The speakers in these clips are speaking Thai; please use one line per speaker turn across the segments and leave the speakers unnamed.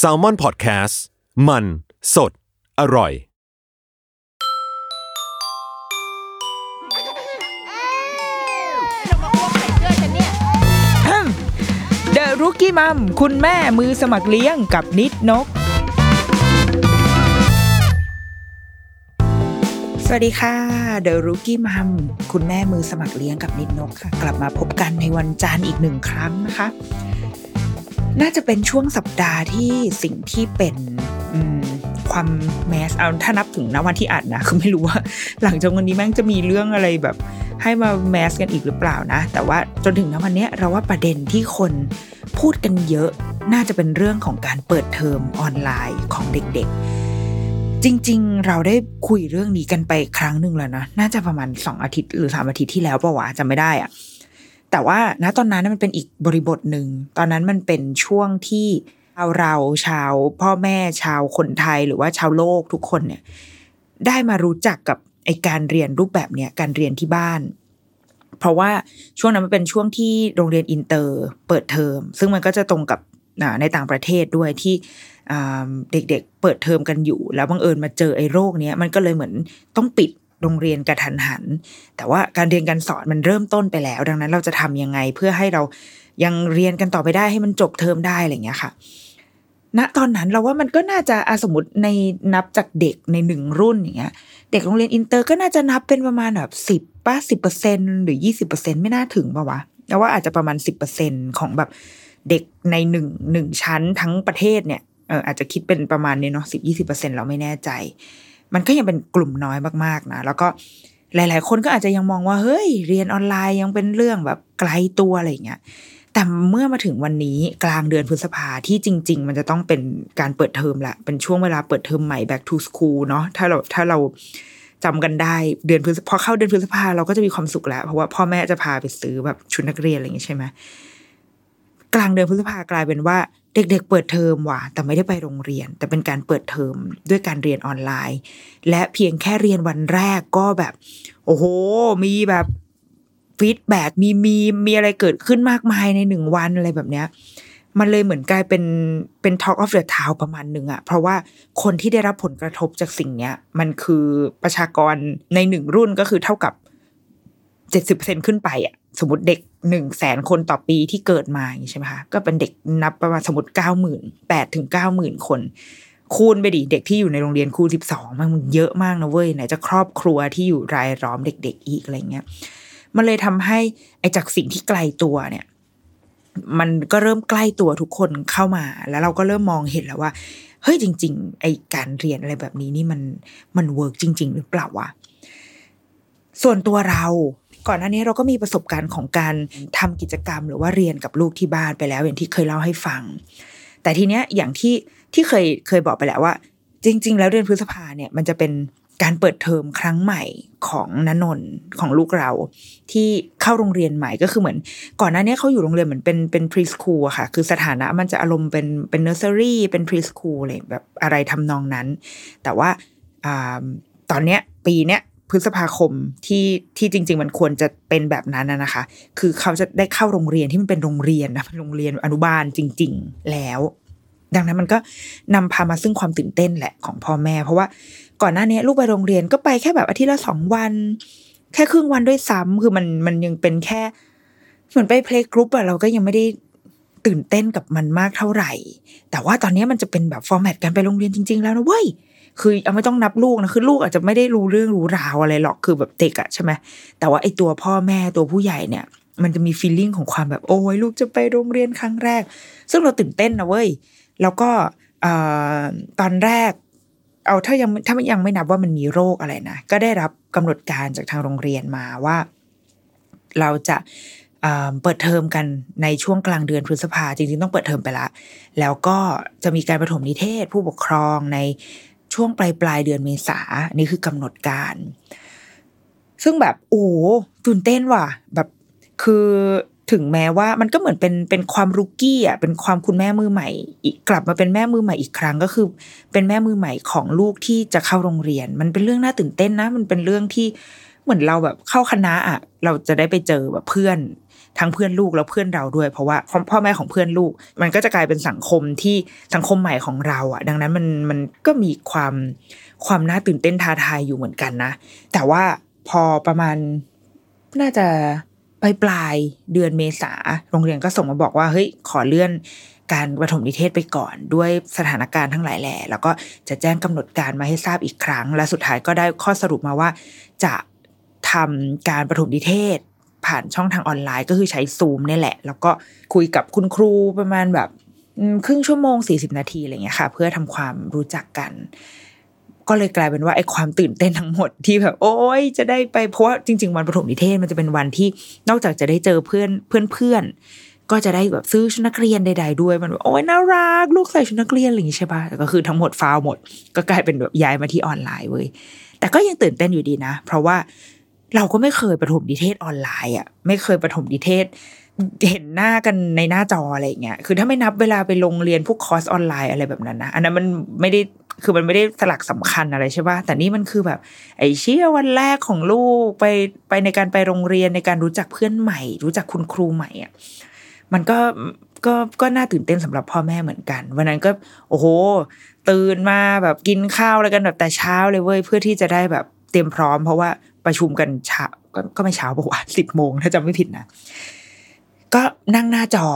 s a l ม o n PODCAST มัน สด อร่อย
เดอะรุกี้มัมคุณแม่มือสมัครเลี้ยงกับนิดนก สวัสดีค่ะเดอะรุกี้มัมคุณแม่มือสมัครเลี้ยงกับนิดนกค่ะ กลับมาพบกันในวันจันทร์อีกหนึ่งครั้งนะคะ น่าจะเป็นช่วงสัปดาห์ที่สิ่งที่เป็นอืมความแมสเอาถ้านับถึงนะวันที่อัดนะคือไม่รู้ว่า หลังจากวันนี้แม่งจะมีเรื่องอะไรแบบ ให้มาแมสกันอีกหรือเปล่านะ แต่ว่าจนถึงณวันเนี้ยเราว่าประเด็นที่คนพูดกันเยอะน่าจะเป็นเรื่องของการเปิดเทอมออนไลน์ของเด็กๆ จริงๆ เราได้คุยเรื่องนี้กันไปครั้งหนึ่งแล้วนะ น่าจะประมาณสองอาทิตย์หรือสามอาทิตย์ที่แล้วปะวะจำไม่ได้อะ แต่ว่าณตอนนั้นมันเป็นอีกบริบทหนึ่ง ตอนนั้นมันเป็นช่วงที่ชาวเราชาวพ่อแม่ชาวคนไทยหรือว่าชาวโลกทุกคนเนี่ย ได้มารู้จักกับไอการเรียนรูปแบบเนี้ยการเรียนที่บ้าน เพราะว่าช่วงนั้นมันเป็นช่วงที่โรงเรียนอินเตอร์เปิดเทอม ซึ่งมันก็จะตรงกับในต่างประเทศด้วยที่เด็กๆเปิดเทอมกันอยู่ แล้วบังเอิญมาเจอไอ้โรคเนี้ยมันก็เลยเหมือนต้องปิด โรงเรียนกระทันหัน แต่ว่าการเรียนการสอนมันเริ่มต้นไปแล้ว ดังนั้นเราจะทำยังไงเพื่อให้เรายังเรียนกันต่อไปได้ให้มันจบเทอมได้อะไรอย่างเงี้ยค่ะณตอนนั้นเราว่ามันก็น่าจะเออสมมติในนับจากเด็กในหนึ่งรุ่นอย่างเงี้ย เด็กโรงเรียนอินเตอร์ก็น่าจะนับเป็นประมาณแบบสิบป่ะสิบเปอร์เซ็นต์หรือยี่สิบเปอร์เซ็นต์ไม่น่าถึงป่าวะแต่ว่าอาจจะประมาณสิบเปอร์เซ็นต์ของแบบเด็กในหนึ่งหนึ่งชั้นทั้งประเทศเนี่ยเอออาจจะคิดเป็นประมาณนี้เนาะสิบยี่สิบเปอร์เซ็นเราไม่แน่ใจ มันก็ยังเป็นกลุ่มน้อยมากๆนะแล้วก็หลาย ๆ คนก็อาจจะยังมองว่าเฮ้ย เรียนออนไลน์ยังเป็นเรื่องแบบไกลตัวอะไรเงี้ยแต่เมื่อมาถึงวันนี้กลางเดือนพฤษภาที่จริง ๆ มันจะต้องเป็นการเปิดเทอมละเป็นช่วงเวลาเปิดเทอมใหม่ back to school เนาะถ้าเราถ้าเราจำกันได้เดือนพฤษพอเข้าเดือนพฤษภาเราก็จะมีความสุขแล้ว เพราะว่าพ่อแม่จะพาไปซื้อแบบชุดนักเรียนอะไรอย่างงี้ใช่ไหมกลางเดือนพฤษภากลายเป็นว่า เด็กๆเปิดเทอมว่ะ แต่ไม่ได้ไปโรงเรียน แต่เป็นการเปิดเทอมด้วยการเรียนออนไลน์ และเพียงแค่เรียนวันแรกก็แบบ โอ้โห มีแบบฟีดแบ็มีมีมีอะไรเกิดขึ้นมากมายในหนึ่งวันอะไรแบบเนี้ยมันเลยเหมือนกลายเป็นเป็น Talk of the Town ประมาณหนึ่งอะเพราะว่าคนที่ได้รับผลกระทบจากสิ่งเนี้ย มันคือประชากรในหนึ่งรุ่นก็คือเท่ากับเจ็ดสิบเซนขึ้นไปอะ สมมติเด็กหนึ่งแสนคนต่อปีที่เกิดมาอย่างนี้ใช่ไหมคะก็เป็นเด็กนับประมาณสมมติเก้าหมื่นแปดถึงเก้าหมื่นคน คูณไปดิเด็กที่อยู่ในโรงเรียนคูณสิบสองมันเยอะมากนะเว้ยไหนจะครอบครัวที่อยู่รายล้อมเด็ก ๆ อีกอะไรเงี้ยมันเลยทำให้ไอจากสิ่งที่ไกลตัวเนี่ย มันก็เริ่มใกล้ตัวทุกคนเข้ามา แล้วเราก็เริ่มมองเห็นแล้วว่าเฮ้ยจริง ๆ ไอการเรียนอะไรแบบนี้นี่มันมัน work จริง ๆ หรือเปล่าวะส่วนตัวเรา ก่อนหน้านี้เราก็มีประสบการณ์ของการทำกิจกรรม หรือว่าเรียนกับลูกที่บ้านไปแล้ว อย่างที่เคยเล่าให้ฟัง แต่ทีเนี้ยอย่างที่ที่เคยเคยบอกไปแล้วว่า จริง ๆ แล้วเดือนพฤษภาเนี่ยมันจะเป็นการเปิดเทอมครั้งใหม่ของนนนท์ของลูกเรา ที่เข้าโรงเรียนใหม่ก็คือเหมือน ก่อนหน้านี้เขาอยู่โรงเรียนเหมือนเป็นเป็น preschool อะค่ะ คือสถานะมันจะอารมณ์เป็นเป็นเนอร์เซอรี่เป็น preschool อะไรแบบอะไรทำนองนั้น แต่ว่าอ่าตอนเนี้ยปีเนี้ย พฤษภาคมที่ที่จริง ๆ มันควรจะเป็นแบบนั้นนะนะคะ คือเขาจะได้เข้าโรงเรียนที่มันเป็นโรงเรียนนะโรงเรียนอนุบาลจริง ๆ แล้ว ดังนั้นมันก็นำพามาซึ่งความตื่นเต้นแหละของพ่อแม่ เพราะว่าก่อนหน้านี้ลูกไปโรงเรียนก็ไปแค่แบบอาทิตย์ละสองวัน แค่ครึ่งวันด้วยซ้ำคือมันมันยังเป็นแค่ เหมือนไปเพลงกรุ๊ปอะเราก็ยังไม่ได้ตื่นเต้นกับมันมากเท่าไหร่ แต่ว่าตอนนี้มันจะเป็นแบบฟอร์แมตการไปโรงเรียนจริง ๆ แล้วนะเว้ย คือเอาไม่ต้องนับลูกนะคือลูกอาจจะไม่ได้รู้เรื่องรู้ราวอะไรหรอกคือแบบเด็กอะใช่ไหมแต่ว่าไอตัวพ่อแม่ตัวผู้ใหญ่เนี่ย มันจะมีฟีลลิ่งของความแบบโอ้ยลูกจะไปโรงเรียนครั้งแรก ซึ่งเราตื่นเต้นนะเว้ยแล้วก็ตอนแรก เอาถ้ายังถ้ายังไม่นับว่ามันมีโรคอะไรนะก็ได้รับกำหนดการจากทางโรงเรียนมาว่า เราจะเปิดเทอมกันในช่วงกลางเดือนพฤษภาจริงๆต้องเปิดเทอมไปละ แล้วก็จะมีการประถมนิเทศผู้ปกครองใน ช่วงปลายปลายเดือนเมษานนี่คือกำหนดการ ซึ่งแบบโอ้ตื่นเต้นว่ะ แบบคือถึงแม้ว่ามันก็เหมือนเป็นเป็นความรุกกี้อะเป็นความคุณแม่มือใหม่ อีกกลับมาเป็นแม่มือใหม่อีกครั้งก็คือ เป็นแม่มือใหม่ของลูกที่จะเข้าโรงเรียน มันเป็นเรื่องน่าตื่นเต้นนะ มันเป็นเรื่องที่เหมือนเราแบบเข้าคณะอะ เราจะได้ไปเจอแบบเพื่อน ทั้งเพื่อนลูกแล้วเพื่อนเราด้วย เพราะว่าพ่อแม่ของเพื่อนลูก มันก็จะกลายเป็นสังคมที่สังคมใหม่ของเราอะ ดังนั้นมันมันก็มีความความน่าตื่นเต้นท้าทายอยู่เหมือนกันนะ แต่ว่าพอประมาณน่าจะปลายปลายเดือนเมษาโรงเรียนก็ส่งมาบอกว่าเฮ้ยขอเลื่อนการประถมนิเทศไปก่อนด้วยสถานการณ์ทั้งหลายแหล่แล้วก็จะแจ้งกำหนดการมาให้ทราบอีกครั้ง และสุดท้ายก็ได้ข้อสรุปมาว่าจะทำการประถมนิเทศ ผ่านช่องทางออนไลน์ก็คือใช้ซูมนี่แหละ แล้วก็คุยกับคุณครูประมาณแบบครึ่งชั่วโมงสี่สิบนาทีอะไรเงี้ยค่ะ เพื่อทำความรู้จักกัน ก็เลยกลายเป็นว่าไอ้ความตื่นเต้นทั้งหมดที่แบบ โอ้ยจะได้ไปเพราะว่าจริง ๆ วันประถมนิเทศมันจะเป็นวันที่นอกจากจะได้เจอเพื่อนเพื่อนเพื่อนก็จะได้แบบซื้อชุดนักเรียนใด ๆ ด้วยมันโอ้ยน่ารัก ลูกใส่ชุดนักเรียนอะไรอย่างงี้ใช่ปะแต่ก็คือทั้งหมดฟาวหมด ก็กลายเป็นแบบย้ายมาที่ออนไลน์เว้ยแต่ก็ยังตื่นเต้นอยู่ดีนะ เพราะว่า เราก็ไม่เคยประถมนิเทศออนไลน์อะไม่เคยประถมนิเทศเห็นหน้ากันในหน้าจออะไรเงี้ย คือถ้าไม่นับเวลาไปลงเรียนพวกคอร์สออนไลน์อะไรแบบนั้นนะ อันนั้นมันไม่ได้ คือมันไม่ได้สลักสำคัญอะไรใช่ป่ะ แต่นี่มันคือแบบ ไอ้เชี่ยวันแรกของลูกไปไปในการไปโรงเรียนในการรู้จักเพื่อนใหม่ รู้จักคุณครูใหม่อะ มันก็ก็ก็น่าตื่นเต้นสำหรับพ่อแม่เหมือนกัน วันนั้นก็ โอ้โห ตื่นมาแบบกินข้าวอะไรกันแบบแต่เช้าเลยเว้ยเพื่อที่จะได้แบบเตรียมพร้อมเพราะว่า ประชุมกันเช้าก็ไม่เช้าบอกว่าสิบโมงถ้าจำไม่ผิดนะ ก็นั่งหน้าจอ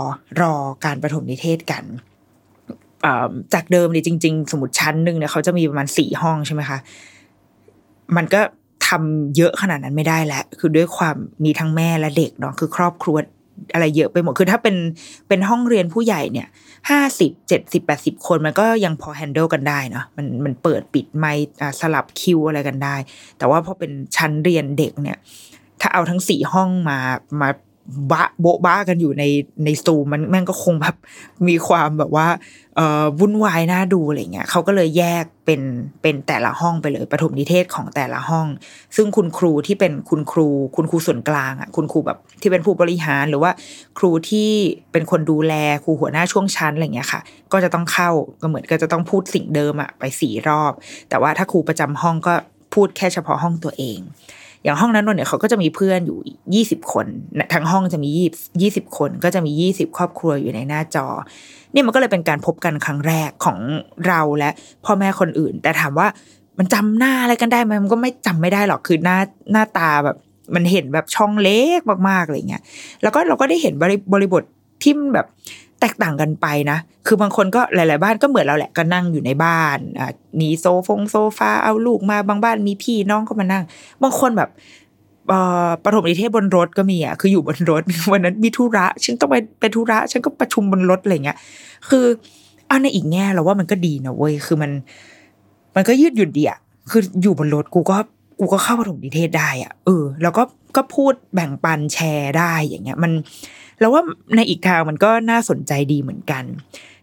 รอการประถมนิเทศกันจากเดิมเนี่ยจริง ๆ สมมติชั้นหนึ่งเนี่ยเขาจะมีประมาณสี่ห้องใช่ไหมคะ มันก็ทำเยอะขนาดนั้นไม่ได้แล้ว คือด้วยความมีทั้งแม่และเด็กเนาะคือครอบครัว อะไรเยอะไปหมด คือถ้าเป็นเป็นห้องเรียนผู้ใหญ่เนี่ยห้าสิบเจ็ดสิบแปดสิบคนมันก็ยังพอแฮนเดิลกันได้เนาะมันมันเปิดปิดไมค์สลับคิวอะไรกันได้ แต่ว่าพอเป็นชั้นเรียนเด็กเนี่ย ถ้าเอาทั้งสี่ห้องมามา บะโบบ้ากันอยู่ในในซูมมันแม่งก็คงแบบมีความแบบว่าเอ่อวุ่นวายน่าดูอะไรเงี้ยเขาก็เลยแยกเป็นเป็นแต่ละห้องไปเลยปฐมนิเทศของแต่ละห้อง ซึ่งคุณครูที่เป็นคุณครู คุณครูส่วนกลางอะคุณครูแบบที่เป็นผู้บริหารหรือว่าครูที่เป็นคนดูแลครูหัวหน้าช่วงชั้นอะไรเงี้ยค่ะ ก็จะต้องเข้าก็เหมือนก็จะต้องพูดสิ่งเดิมอะไปสี่รอบ แต่ว่าถ้าครูประจำห้องก็พูดแค่เฉพาะห้องตัวเอง อย่างห้องนั้นเนี่ยเขาก็จะมีเพื่อนอยู่ยี่สิบคนทั้งห้องจะมียี่ยี่สิบคน ก็จะมียี่สิบครอบครัวอยู่ในหน้าจอ นี่มันก็เลยเป็นการพบกันครั้งแรกของเราและพ่อแม่คนอื่น แต่ถามว่ามันจำหน้าอะไรกันได้ไหมมันก็ไม่จำไม่ได้หรอกคือหน้าหน้าตาแบบมันเห็นแบบช่องเล็กมากๆอะไรเงี้ยแล้วก็เราก็ได้เห็นบริบริบทที่แบบ แตกต่างกันไปนะ คือบางคนก็หลาย ๆ บ้านก็เหมือนเราแหละก็นั่งอยู่ในบ้านอ่ามีโซฟงโซฟาเอาลูกมาบางบ้านมีพี่น้องก็มานั่ง บางคนแบบประถมนิเทศบนรถก็มีอะคืออยู่บนรถวันนั้นมีธุระฉันต้องไปไปธุระฉันก็ประชุมบนรถอะไรเงี้ย คือเอาในอีกแง่เราว่ามันก็ดีนะเว้ยคือมัน มันก็ยืดหยุ่นดีอะคืออยู่บนรถกูก็กูก็เข้าประถมนิเทศได้อะเออ แล้วก็ก็พูดแบ่งปันแชร์ได้อย่างเงี้ย มัน แล้วว่าในอีกทางมันก็น่าสนใจดีเหมือนกัน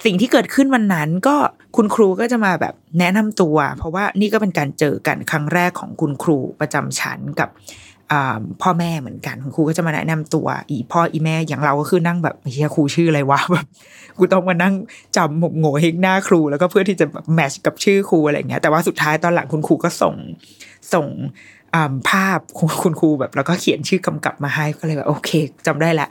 สิ่งที่เกิดขึ้นวันนั้นก็คุณครูก็จะมาแบบแนะนำตัว เพราะว่านี่ก็เป็นการเจอกันครั้งแรกของคุณครูประจำชั้นกับพ่อแม่เหมือนกันคุณครูก็จะมาแนะนำตัว อีพ่ออีแม่อย่างเราก็คือนั่งแบบเฮียครูชื่ออะไรวะแบบกูต้องมานั่งจำหมกโง่เฮงหน้าครู แล้วก็เพื่อที่จะแบบแมชกับชื่อครูอะไรเงี้ยแต่ว่าสุดท้ายตอนหลังคุณครูก็ส่งส่งภาพคุณครูแบบแล้วก็เขียนชื่อกำกับมาให้ก็เลยแบบโอเคจำได้ละ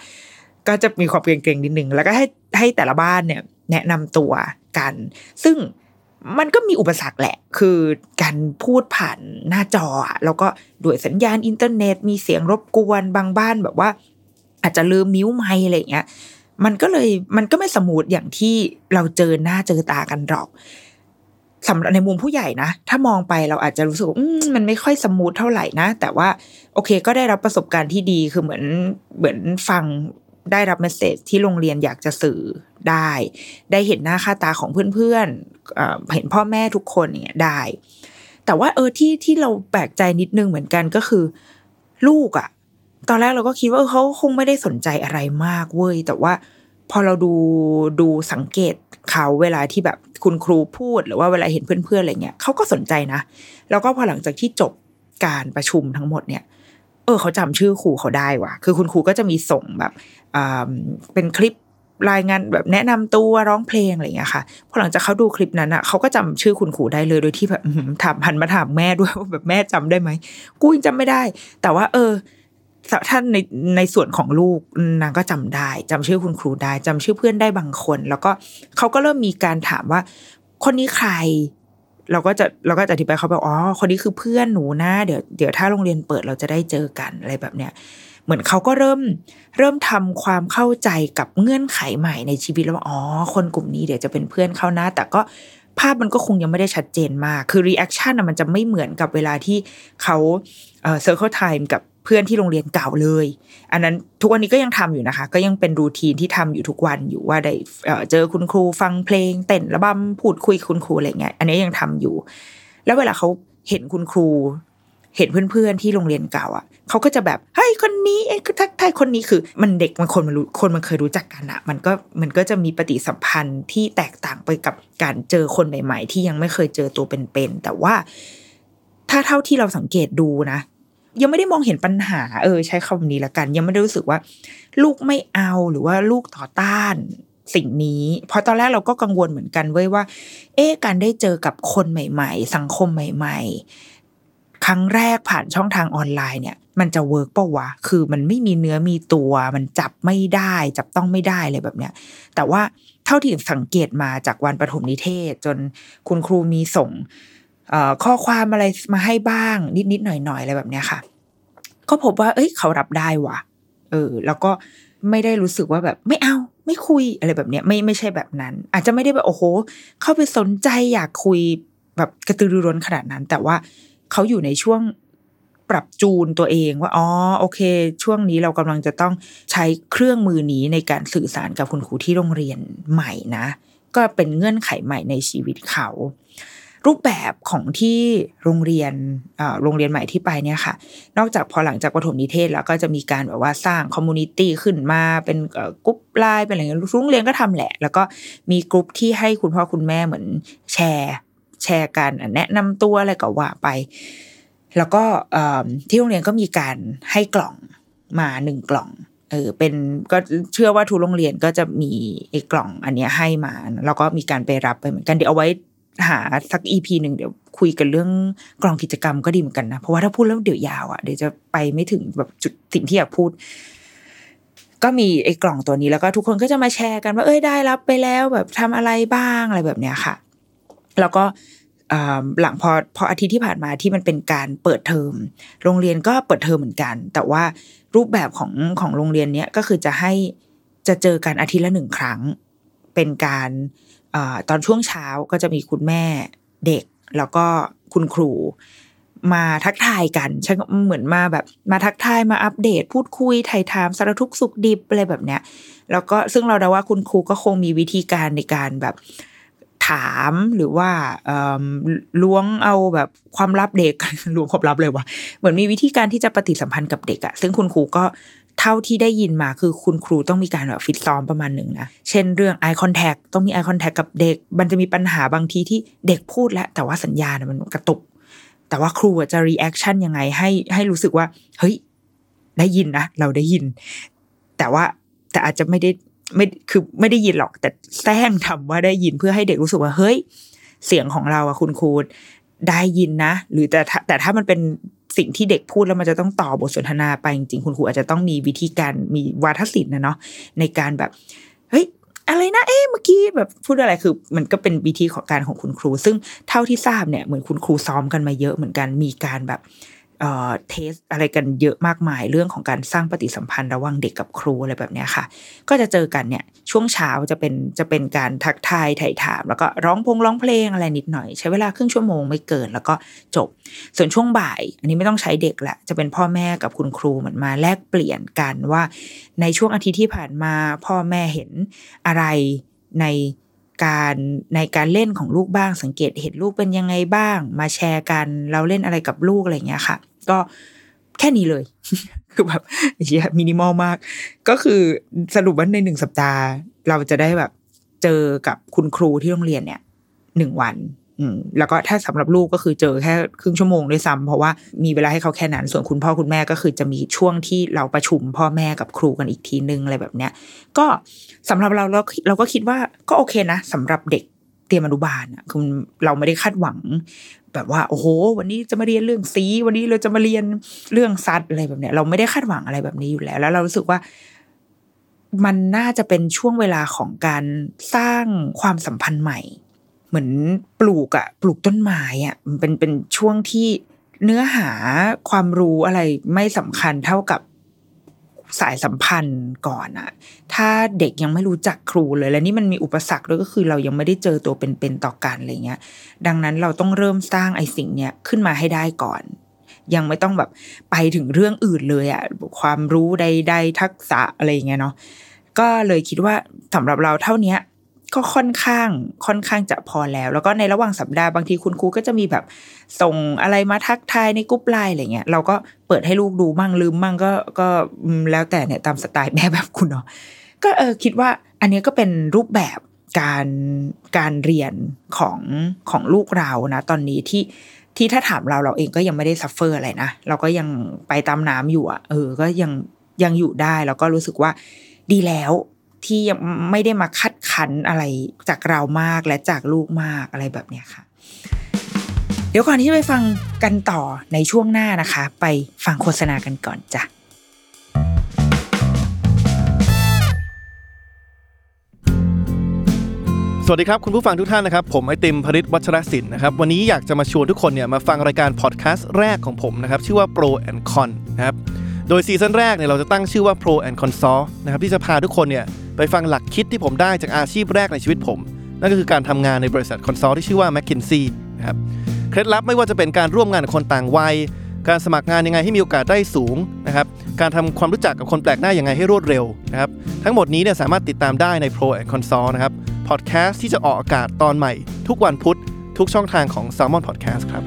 ก็จะมีความเกรงๆนิดนึงแล้วก็ให้ให้แต่ละบ้านเนี่ย แนะนำตัวกัน ซึ่งมันก็มีอุปสรรคแหละ คือการพูดผ่านหน้าจอ แล้วก็ด้วยสัญญาณอินเทอร์เน็ต มีเสียงรบกวนบางบ้านแบบว่า อาจจะลืม mute ไมค์อะไรเงี้ย มันก็เลยมันก็ไม่ smooth อย่างที่เราเจอหน้าเจอตากันหรอกสำหรับในมุมผู้ใหญ่นะ ถ้ามองไปเราอาจจะรู้สึกมันไม่ค่อย smooth เท่าไหร่นะ แต่ว่า โอเค ก็ได้รับประสบการณ์ที่ดีคือเหมือนเหมือนฟัง ได้รับ message ที่โรงเรียนอยากจะสื่อได้ ได้เห็นหน้าค่าตาของเพื่อนๆเห็นพ่อแม่ทุกคนเนี่ยได้ แต่ว่าเออที่ที่เราแปลกใจนิดนึงเหมือนกันก็คือ ลูกอะ่ะตอนแรกเราก็คิดว่าเขาคงไม่ได้สนใจอะไรมากเว้ยแต่ว่าพอเราดูดูสังเกตเขาเวลาที่แบบคุณครูพูดหรือว่าเวลาเห็นเพื่อนๆอะไรเงี้ยเขาก็สนใจนะ แล้วก็พอหลังจากที่จบการประชุมทั้งหมดเนี่ย เออเขาจำชื่อครูเขาได้ว่ะ คือคุณครูก็จะมีส่งแบบอ่าเป็นคลิปรายงานแบบแนะนำตัวร้องเพลงอะไรอย่างเงี้ยค่ะพอหลังจากเขาดูคลิปนั้นอะเขาก็จำชื่อคุณครูได้เลยโดยที่แบบถามหันมาถามแม่ด้วยว่าแบบแม่จำได้ไหมกูยังจำไม่ได้ แต่ว่า เออถ้านในในส่วนของลูกนางก็จำได้จำชื่อคุณครูได้จำชื่อเพื่อนได้บางคน แล้วก็เขาก็เริ่มมีการถามว่า คนนี้ใคร เราก็จะเราก็จะอธิบายเขาแบบอ๋อคนนี้คือเพื่อนหนูนะเดี๋ยวเดี๋ยวถ้าโรงเรียนเปิดเราจะได้เจอกันอะไรแบบเนี้ยเหมือนเขาก็เริ่มเริ่มทำความเข้าใจกับเงื่อนไขใหม่ในชีวิตแล้วว่าอ๋อคนกลุ่มนี้เดี๋ยวจะเป็นเพื่อนเขานะ แต่ก็ ภาพมันก็คงยังไม่ได้ชัดเจนมาก คือ reaction มันจะไม่เหมือนกับเวลาที่เขา circle time กับเพื่อนที่โรงเรียนเก่าเลย อันนั้นทุกวันนี้ก็ยังทำอยู่นะคะ ก็ยังเป็น routine ที่ทำอยู่ทุกวันอยู่ว่าได้เจอคุณครูฟังเพลง เต้นระบำพูดคุยคุณครูอะไรเงี้ย อันนี้ยังทำอยู่ แล้วเวลาเขาเห็นคุณครู เห็นเพื่อนๆที่โรงเรียนเก่าอะเขาก็จะแบบเฮ้ยคนนี้เอ้ยทักทายคนนี้คือ มันเด็กมันคนมันรู้คนมันเคยรู้จักกันอะมันก็มันก็จะมีปฏิสัมพันธ์ที่แตกต่างไปกับการเจอคนใหม่ ๆ ที่ยังไม่เคยเจอตัวเป็นๆแต่ว่า ถ้าเท่าที่เราสังเกตดูนะยังไม่ได้มองเห็นปัญหา เออ ใช้คำนี้ละกัน ยังไม่ได้รู้สึกว่า ลูกไม่เอาหรือว่าลูกต่อต้านสิ่งนี้ เพราะตอนแรกเราก็กังวลเหมือนกันเว้ยว่า เอ๊ะการได้เจอกับคนใหม่ ๆ สังคมใหม่ ๆ ครั้งแรกผ่านช่องทางออนไลน์เนี่ย มันจะเวิร์กปะวะ คือมันไม่มีเนื้อมีตัว มันจับไม่ได้ จับต้องไม่ได้เลยแบบเนี้ย แต่ว่าเท่าที่สังเกตมาจากวันประถมนิเทศ จนคุณครูมีส่งข้อความอะไรมาให้บ้าง นิดๆหน่อยๆอะไรแบบเนี้ยค่ะ ก็พบว่า เอ้ย เขารับได้ว่ะ เออ แล้วก็ไม่ได้รู้สึกว่าแบบไม่เอาไม่คุยอะไรแบบเนี้ยไม่ไม่ใช่แบบนั้น อาจจะไม่ได้แบบโอ้โห เข้าไปสนใจอยากคุยแบบกระตือรือร้นขนาดนั้น แต่ว่า เขาอยู่ในช่วงปรับจูนตัวเองว่าอ๋อโอเค ช่วงนี้เรากำลังจะต้องใช้เครื่องมือนี้ในการสื่อสารกับคุณครูที่โรงเรียนใหม่นะ ก็เป็นเงื่อนไขใหม่ในชีวิตเขา รูปแบบของที่โรงเรียนโรงเรียนใหม่ที่ไปเนี่ยค่ะ นอกจากพอหลังจากประถมนิเทศแล้วก็จะมีการแบบว่าสร้าง community ขึ้นมาเป็นกรุ๊ปไลน์เป็นอะไรเงี้ยโรงเรียนก็ทำแหละ แล้วก็มีกรุ๊ปที่ให้คุณพ่อคุณแม่เหมือนแชร์ แชร์กัน แนะนำตัวอะไรก็ว่าไป แล้วก็ที่โรงเรียนก็มีการให้กล่องมาหนึ่งกล่องเออเป็นก็เชื่อว่าทุกโรงเรียนก็จะมีไอ้กล่องอันเนี้ยให้มา แล้วก็มีการไปรับไปเหมือนกันเดี๋ยวเอาไว้หาสักอีพีหนึ่งเดี๋ยวคุยกันเรื่องกล่องกิจกรรมก็ดีเหมือนกันนะ เพราะว่าถ้าพูดแล้วเดี๋ยวยาวอะเดี๋ยวจะไปไม่ถึงแบบจุดสิ่งที่อยากพูด ก็มีไอ้กล่องตัวนี้แล้วก็ทุกคนก็จะมาแชร์กันว่าเอ้ยได้รับไปแล้วแบบทำอะไรบ้างอะไรแบบเนี้ยค่ะ แล้วก็หลังพอพออาทิตย์ที่ผ่านมาที่มันเป็นการเปิดเทอม โรงเรียนก็เปิดเทอมเหมือนกัน แต่ว่ารูปแบบของของโรงเรียนเนี้ยก็คือจะให้จะเจอกันอาทิตย์ละหนึ่งครั้ง เป็นการอตอนช่วงเช้าก็จะมีคุณแม่เด็ก แล้วก็คุณครูมาทักทายกันใช่เหมือนมาแบบมาทักทายมาอัปเดต พูดคุยไถ่ถามสารทุกสุขดิบอะไรแบบเนี้ย แล้วก็ซึ่งเราเดาว่าคุณครูก็คงมีวิธีการในการแบบ ถามหรือว่าล้วงเอาแบบความลับเด็กล้วงความลับเลยว่ะเหมือนมีวิธีการที่จะปฏิสัมพันธ์กับเด็กอะซึ่งคุณครูก็เท่าที่ได้ยินมาคือคุณครูต้องมีการแบบฟิตซ้อมประมาณหนึ่งนะ เช่นเรื่อง eye contact ต้องมี eye contact กับเด็ก มันจะมีปัญหาบางทีที่เด็กพูดแล้ว แต่ว่าสัญญาณมันกระตุก แต่ว่าครูจะ reaction ยังไงให้ให้รู้สึกว่า เฮ้ย ได้ยินนะ เราได้ยิน แต่ว่าแต่อาจจะไม่ได้ ไม่คือไม่ได้ยินหรอกแต่แซงทำว่าได้ยินเพื่อให้เด็กรู้สึกว่าเฮ้ย เสียงของเราอะคุณครูได้ยินนะ หรือแต่แต่ถ้ามันเป็นสิ่งที่เด็กพูดแล้วมันจะต้องต่อบทสนทนาไปจริงๆคุณครูอาจจะต้องมีวิธีการมีวาทศิลป์นะเนาะในการแบบเฮ้ยอะไรนะเอ๊ะเมื่อกี้แบบพูดอะไรคือ มันก็เป็นวิธีของการของคุณครู ซึ่งเท่าที่ทราบเนี่ยเหมือนคุณครูซ้อมกันมาเยอะเหมือนกันมีการแบบ เอ่อเทสอะไรกันเยอะมากมายเรื่องของการสร้างปฏิสัมพันธ์ระหว่างเด็กกับครูอะไรแบบนี้ค่ะ ก็จะเจอกันเนี่ยช่วงเช้าจะเป็นจะเป็นการทักทายถ่ายถาม แล้วก็ร้องพงร้องเพลงอะไรนิดหน่อย ใช้เวลาครึ่งชั่วโมงไม่เกินแล้วก็จบ ส่วนช่วงบ่าย อันนี้ไม่ต้องใช้เด็กแหละจะเป็นพ่อแม่กับคุณครูเหมือนมาแลกเปลี่ยนกันว่าในช่วงอาทิตย์ที่ผ่านมาพ่อแม่เห็นอะไรในการในการเล่นของลูกบ้างสังเกตเห็นลูกเป็นยังไงบ้าง มาแชร์กัน เราเล่นอะไรกับลูกอะไรเงี้ยค่ะ ก็แค่นี้เลย คือแบบเียมินิมอลมาก ก็คือสรุปว่าในหนึ่งสัปดาห์ เราจะได้แบบเจอกับคุณครูที่โรงเรียนเนี่ยหนึ่งวันแล้วก็ถ้าสำหรับลูกก็คือเจอแค่ครึ่งชั่วโมงด้วยซ้ำเพราะว่ามีเวลาให้เขาแค่นั้นส่วนคุณพ่อคุณแม่ก็คือจะมีช่วงที่เราประชุมพ่อแม่กับครูกันอีกทีนึงอะไรแบบเนี้ย ก็สำหรับเราเราเราก็คิดว่าก็โอเคนะสำหรับเด็ก รียมอนุบาลอะคือเราไม่ได้คาดหวัง แบบว่า โอ้โห วันนี้จะมาเรียนเรื่องสี วันนี้เราจะมาเรียนเรื่องสัตว์อะไรแบบเนี้ย เราไม่ได้คาดหวังอะไรแบบนี้อยู่แล้ว แล้วเรารู้สึกว่ามันน่าจะเป็นช่วงเวลาของการสร้างความสัมพันธ์ใหม่ เหมือนปลูกอะปลูกต้นไม้อะมันเป็นเป็นช่วงที่เนื้อหาความรู้อะไรไม่สำคัญเท่ากับ สายสัมพันธ์ก่อนอะถ้าเด็กยังไม่รู้จักครูเลย และนี่มันมีอุปสรรคด้วยก็คือเรายังไม่ได้เจอตัวเป็นๆต่อกันอะไรเงี้ย ดังนั้นเราต้องเริ่มสร้างไอ้สิ่งเนี้ยขึ้นมาให้ได้ก่อน ยังไม่ต้องแบบไปถึงเรื่องอื่นเลยอะความรู้ใดๆทักษะอะไรเงี้ยเนาะก็เลยคิดว่าสำหรับเราเท่านี้ ก็ค่อนข้างค่อนข้างจะพอแล้ว แล้วก็ในระหว่างสัปดาห์บางทีคุณครูก็จะมีแบบ ส่งอะไรมาทักทายในกรุ๊ปไลน์อะไรเงี้ยเราก็เปิดให้ลูกดูมั่งลืมมั่งก็ก็แล้วแต่เนี่ยตามสไตล์แม่แบบคุณเนาะก็เออคิดว่าอันนี้ก็เป็นรูปแบบการการเรียนของของลูกเรานะ ตอนนี้ที่ที่ถ้าถามเราเราเองก็ยังไม่ได้ suffer อะไรนะ เราก็ยังไปตามน้ำอยู่อะเออ ก็ยังยังอยู่ได้ แล้วก็รู้สึกว่าดีแล้ว ที่ยังไม่ได้มาคาดคั้นอะไรจากเรามากและจากลูกมากอะไรแบบเนี้ยค่ะ เดี๋ยวก่อนที่จะไปฟังกันต่อในช่วงหน้านะคะ ไปฟังโฆษณากันก่อนจ้ะ
สวัสดีครับ คุณผู้ฟังทุกท่านนะครับ ผมไอติมพริษฐ์ วัชรสินธุนะครับวันนี้อยากจะมาชวนทุกคนเนี่ยมาฟังรายการพอดแคสต์แรกของผมนะครับ ชื่อว่า Pro and Con นะครับโดยซีซั่นแรกเนี่ยเราจะตั้งชื่อว่า Pro and Consult นะครับที่จะพาทุกคนเนี่ย ไปฟังหลักคิดที่ผมได้จากอาชีพแรกในชีวิตผม นั่นก็คือการทำงานในบริษัท consult ที่ชื่อว่า McKinsey นะครับเคล็ดลับไม่ว่าจะเป็นการร่วมงานกับคนต่างวัย การสมัครงานยังไงให้มีโอกาสได้สูงนะครับการทำความรู้จักกับคนแปลกหน้ายังไงให้รวดเร็วนะครับทั้งหมดนี้เนี่ยสามารถติดตามได้ใน Pro and Consult นะครับพอดแคสต์ที่จะออกอากาศตอนใหม่ ทุกวันพุธทุกช่องทางของ Salmon Podcast ครับ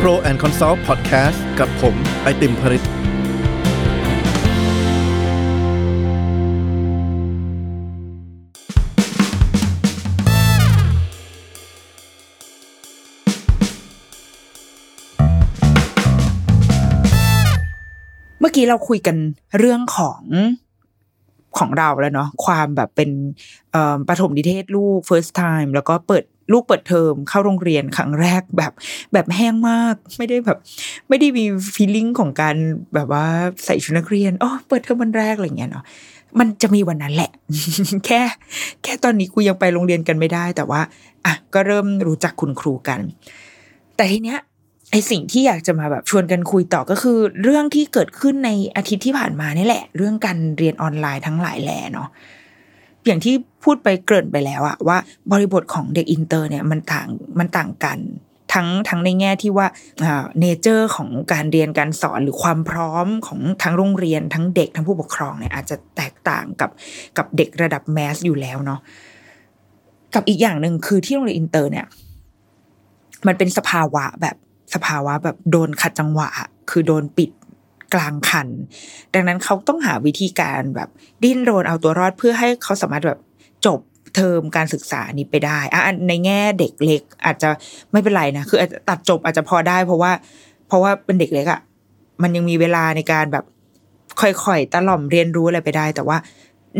Pro and Consult Podcast กับผมไอติมพริต
กี้เราคุยกันเรื่องของของเราแล้วเนาะความแบบเป็นประถมนิเทศลูก first time แล้วก็เปิดลูกเปิดเทอมเข้าโรงเรียนครั้งแรกแบบแบบแห้งมาก ไม่ได้แบบ ไม่ได้มี feeling ของการแบบว่าใส่ชุดนักเรียนอ๋อเปิดเทอมวันแรกอะไรเงี้ยเนาะมันจะมีวันนั้นแหละ แค่ แค่ตอนนี้กูยังไปโรงเรียนกันไม่ได้ แต่ว่าอะก็เริ่มรู้จักคุณครูกัน แต่ทีเนี้ย ไอสิ่งที่อยากจะมาแบบชวนกันคุยต่อก็คือ เรื่องที่เกิดขึ้นในอาทิตย์ที่ผ่านมานี่แหละ เรื่องการเรียนออนไลน์ทั้งหลายแหล่เนาะอย่างที่พูดไปเกริ่นไปแล้วอะว่าบริบทของเด็กอินเตอร์เนี่ยมันต่างมันต่างกัน ทั้งทั้งในแง่ที่ว่า nature ของการเรียนการสอนหรือความพร้อมของทั้งโรงเรียนทั้งเด็กทั้งผู้ปกครองเนี่ยอาจจะแตกต่างกับกับเด็กระดับ mass อยู่แล้วเนาะกับอีกอย่างหนึ่งคือที่โรงเรียนอินเตอร์เนี่ย มันเป็นสภาวะแบบ สภาวะแบบโดนขัดจังหวะ คือโดนปิดกลางคัน ดังนั้นเขาต้องหาวิธีการแบบดิ้นรนเอาตัวรอดเพื่อให้เขาสามารถแบบจบเทอมการศึกษานี้ไปได้อะในแง่เด็กเล็ก อาจจะไม่เป็นไรนะ คือตัดจบอาจจะพอได้ เพราะว่า เพราะว่าเป็นเด็กเล็กอะค่ะ มันยังมีเวลาในการแบบค่อยๆตะล่อมเรียนรู้อะไรไปได้ แต่ว่า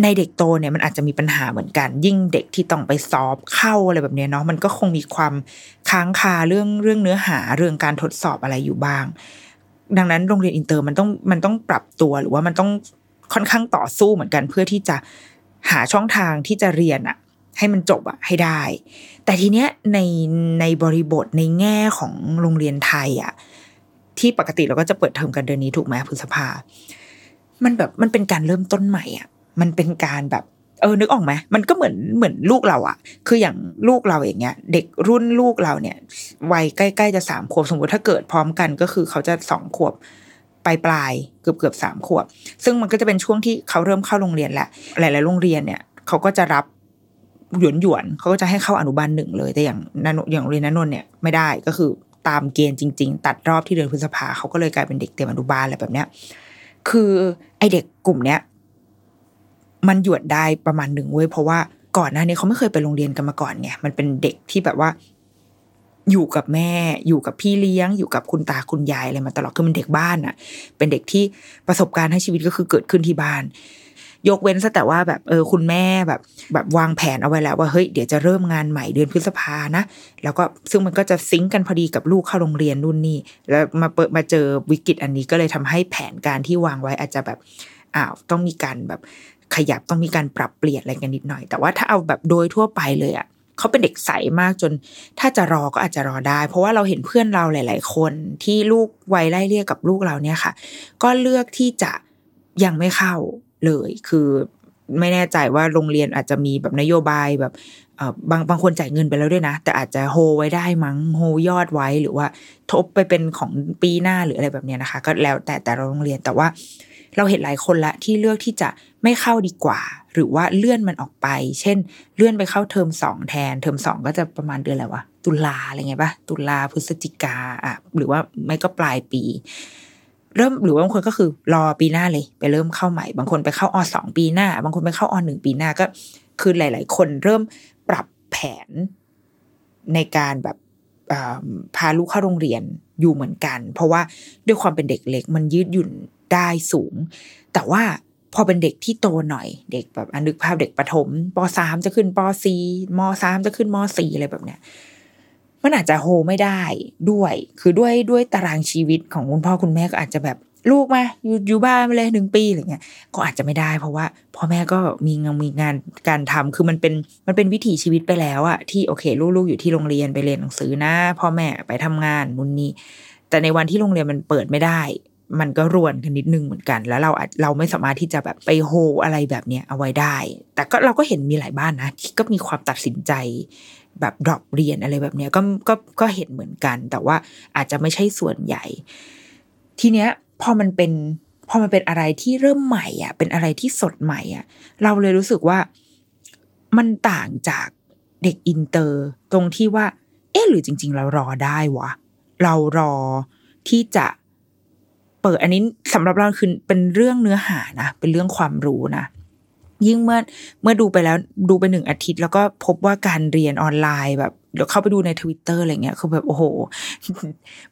ในเด็กโตเนี่ยมันอาจจะมีปัญหาเหมือนกัน ยิ่งเด็กที่ต้องไปสอบเข้าอะไรแบบนี้เนาะมันก็คงมีความค้างคาเรื่องเรื่องเนื้อหาเรื่องการทดสอบอะไรอยู่บ้าง ดังนั้นโรงเรียนอินเตอร์มันต้องมันต้องปรับตัวหรือว่ามันต้องค่อนข้างต่อสู้เหมือนกันเพื่อที่จะหาช่องทางที่จะเรียนอะให้มันจบอะให้ได้ แต่ทีเนี้ยในในบริบทในแง่ของโรงเรียนไทยอะที่ปกติเราก็จะเปิดเทอมกันเดือนนี้ถูกไหมพฤษภา มันแบบมันเป็นการเริ่มต้นใหม่อะ มันเป็นการแบบ เออนึกออกไหมมันก็เหมือนเหมือนลูกเราอะคืออย่างลูกเราอย่างเงี้ย เด็กรุ่นลูกเราเนี่ยวัยใกล้ๆจะสามขวบสมมติถ้าเกิดพร้อมกันก็คือเขาจะสองขวบปลายปลายเกือบเกือบสามขวบ ซึ่งมันก็จะเป็นช่วงที่เขาเริ่มเข้าโรงเรียนแหละหลาย ๆ โรงเรียนเนี่ยเขาก็จะรับหยวนหยวนเขาก็จะให้เข้าอนุบาลหนึ่งเลย แต่อย่างนันอย่างเรียนนันนนเนี่ยไม่ได้ก็คือตามเกณฑ์จริง ๆ ตัดรอบที่เดือนพฤษภาเขาก็เลยกลายเป็นเด็กเต็มอนุบาลอะไรแบบเนี้ยคือไอเด็กกลุ่มเนี้ย มันหยวนได้ประมาณหนึ่งเว้ยเพราะว่าก่อนหน้านี้เขาไม่เคยไปโรงเรียนกันมาก่อนไงมันเป็นเด็กที่แบบว่า อยู่กับแม่อยู่กับพี่เลี้ยง อยู่กับคุณตาคุณยายอะไรมาตลอดคือมันเด็กบ้านอะเป็นเด็กที่ประสบการณ์ให้ชีวิตก็คือเกิดขึ้นที่บ้าน ยกเว้นซะแต่ว่าแบบเออคุณแม่แบบ แบบวางแผนเอาไว้แล้วว่าเฮ้ยเดี๋ยวจะเริ่มงานใหม่เดือนพฤษภานะแล้วก็ซึ่งมันก็จะซิงก์กันพอดีกับลูกเข้าโรงเรียนนู่นนี่แล้วมาเปิดมาเจอวิกฤตอันนี้ก็เลยทำให้แผนการที่วางไว้อาจจะแบบอ้าวต้องมีการแบบ ขยับต้องมีการปรับเปลี่ยนอะไรกันนิดหน่อย แต่ว่าถ้าเอาแบบโดยทั่วไปเลยอะเขาเป็นเด็กใสมากจน ถ้าจะรอก็อาจจะรอได้ เพราะว่าเราเห็นเพื่อนเราหลาย ๆ คนที่ลูกวัยไล่เรียกกับลูกเราเนี่ยค่ะ ก็เลือกที่จะยังไม่เข้าเลย คือไม่แน่ใจว่าโรงเรียนอาจจะมีแบบนโยบายแบบบางบางคนจ่ายเงินไปแล้วด้วยนะ แต่อาจจะโฮไว้ได้มั้งโฮยอดไว้หรือว่าทบไปเป็นของปีหน้าหรืออะไรแบบเนี้ยนะคะ ก็แล้วแต่แต่โรงเรียนแต่ว่าเราเห็นหลายคนละที่เลือกที่จะ ไม่เข้าดีกว่า หรือว่าเลื่อนมันออกไป เช่น เลื่อนไปเข้าเทอมสองแทน เทอมสองก็จะประมาณเดือนอะไรวะตุลาอะไรเงี้ยปะตุลาพฤศจิกาอะหรือว่าไม่ก็ปลายปี เริ่มหรือว่าบางคนก็คือรอปีหน้าเลยไปเริ่มเข้าใหม่ บางคนไปเข้าอสองปีหน้า บางคนไปเข้าอหนึ่งปีหน้าก็ คือหลาย ๆ คนเริ่มปรับแผนในการแบบพาลูกเข้าโรงเรียนอยู่เหมือนกัน เพราะว่าด้วยความเป็นเด็กเล็ก มันยืดหยุ่นได้สูง แต่ว่า พอเป็นเด็กที่โตหน่อย เด็กแบบอันนึกภาพเด็กประถมปสามจะขึ้นปสี่มสามจะขึ้นมสี่อะไรแบบเนี้ยมันอาจจะโฮไม่ได้ด้วย คือด้วยด้วยตารางชีวิตของคุณพ่อคุณแม่ก็อาจจะแบบลูกมาอยู่อยู่บ้านไปเลยหนึ่งปีอะไรเงี้ย ก็อาจจะไม่ได้ เพราะว่าพ่อแม่ก็มีงานมีงานการทำคือมันเป็นมันเป็นวิถีชีวิตไปแล้วอะที่โอเค ลูกๆอยู่ที่โรงเรียนไปเรียนหนังสือนะ พ่อแม่ไปทำงานนู่นนี่แต่ในวันที่โรงเรียนมันเปิดไม่ได้ มันก็รวนกันนิดนึงเหมือนกัน แล้วเราเราไม่สามารถที่จะแบบไปโฮอะไรแบบเนี้ยเอาไว้ได้ แต่ก็เราก็เห็นมีหลายบ้านนะที่ก็มีความตัดสินใจแบบดรอปเรียนอะไรแบบเนี้ยก็ก็ก็เห็นเหมือนกัน แต่ว่าอาจจะไม่ใช่ส่วนใหญ่ ทีเนี้ยพอมันเป็นพอมันเป็นอะไรที่เริ่มใหม่อะ เป็นอะไรที่สดใหม่อะ เราเลยรู้สึกว่ามันต่างจากเด็กอินเตอร์ ตรงที่ว่า เอ๊ะหรือจริง ๆ เรารอได้วะ เรารอที่จะ เปิดอันนี้สำหรับเราคือเป็นเรื่องเนื้อหานะ เป็นเรื่องความรู้นะ ยิ่งเมื่อเมื่อดูไปแล้วดูไปหนึ่งอาทิตย์ แล้วก็พบว่าการเรียนออนไลน์แบบเดี๋ยวเข้าไปดูในทวิตเตอร์อะไรเงี้ยคือแบบโอ้โห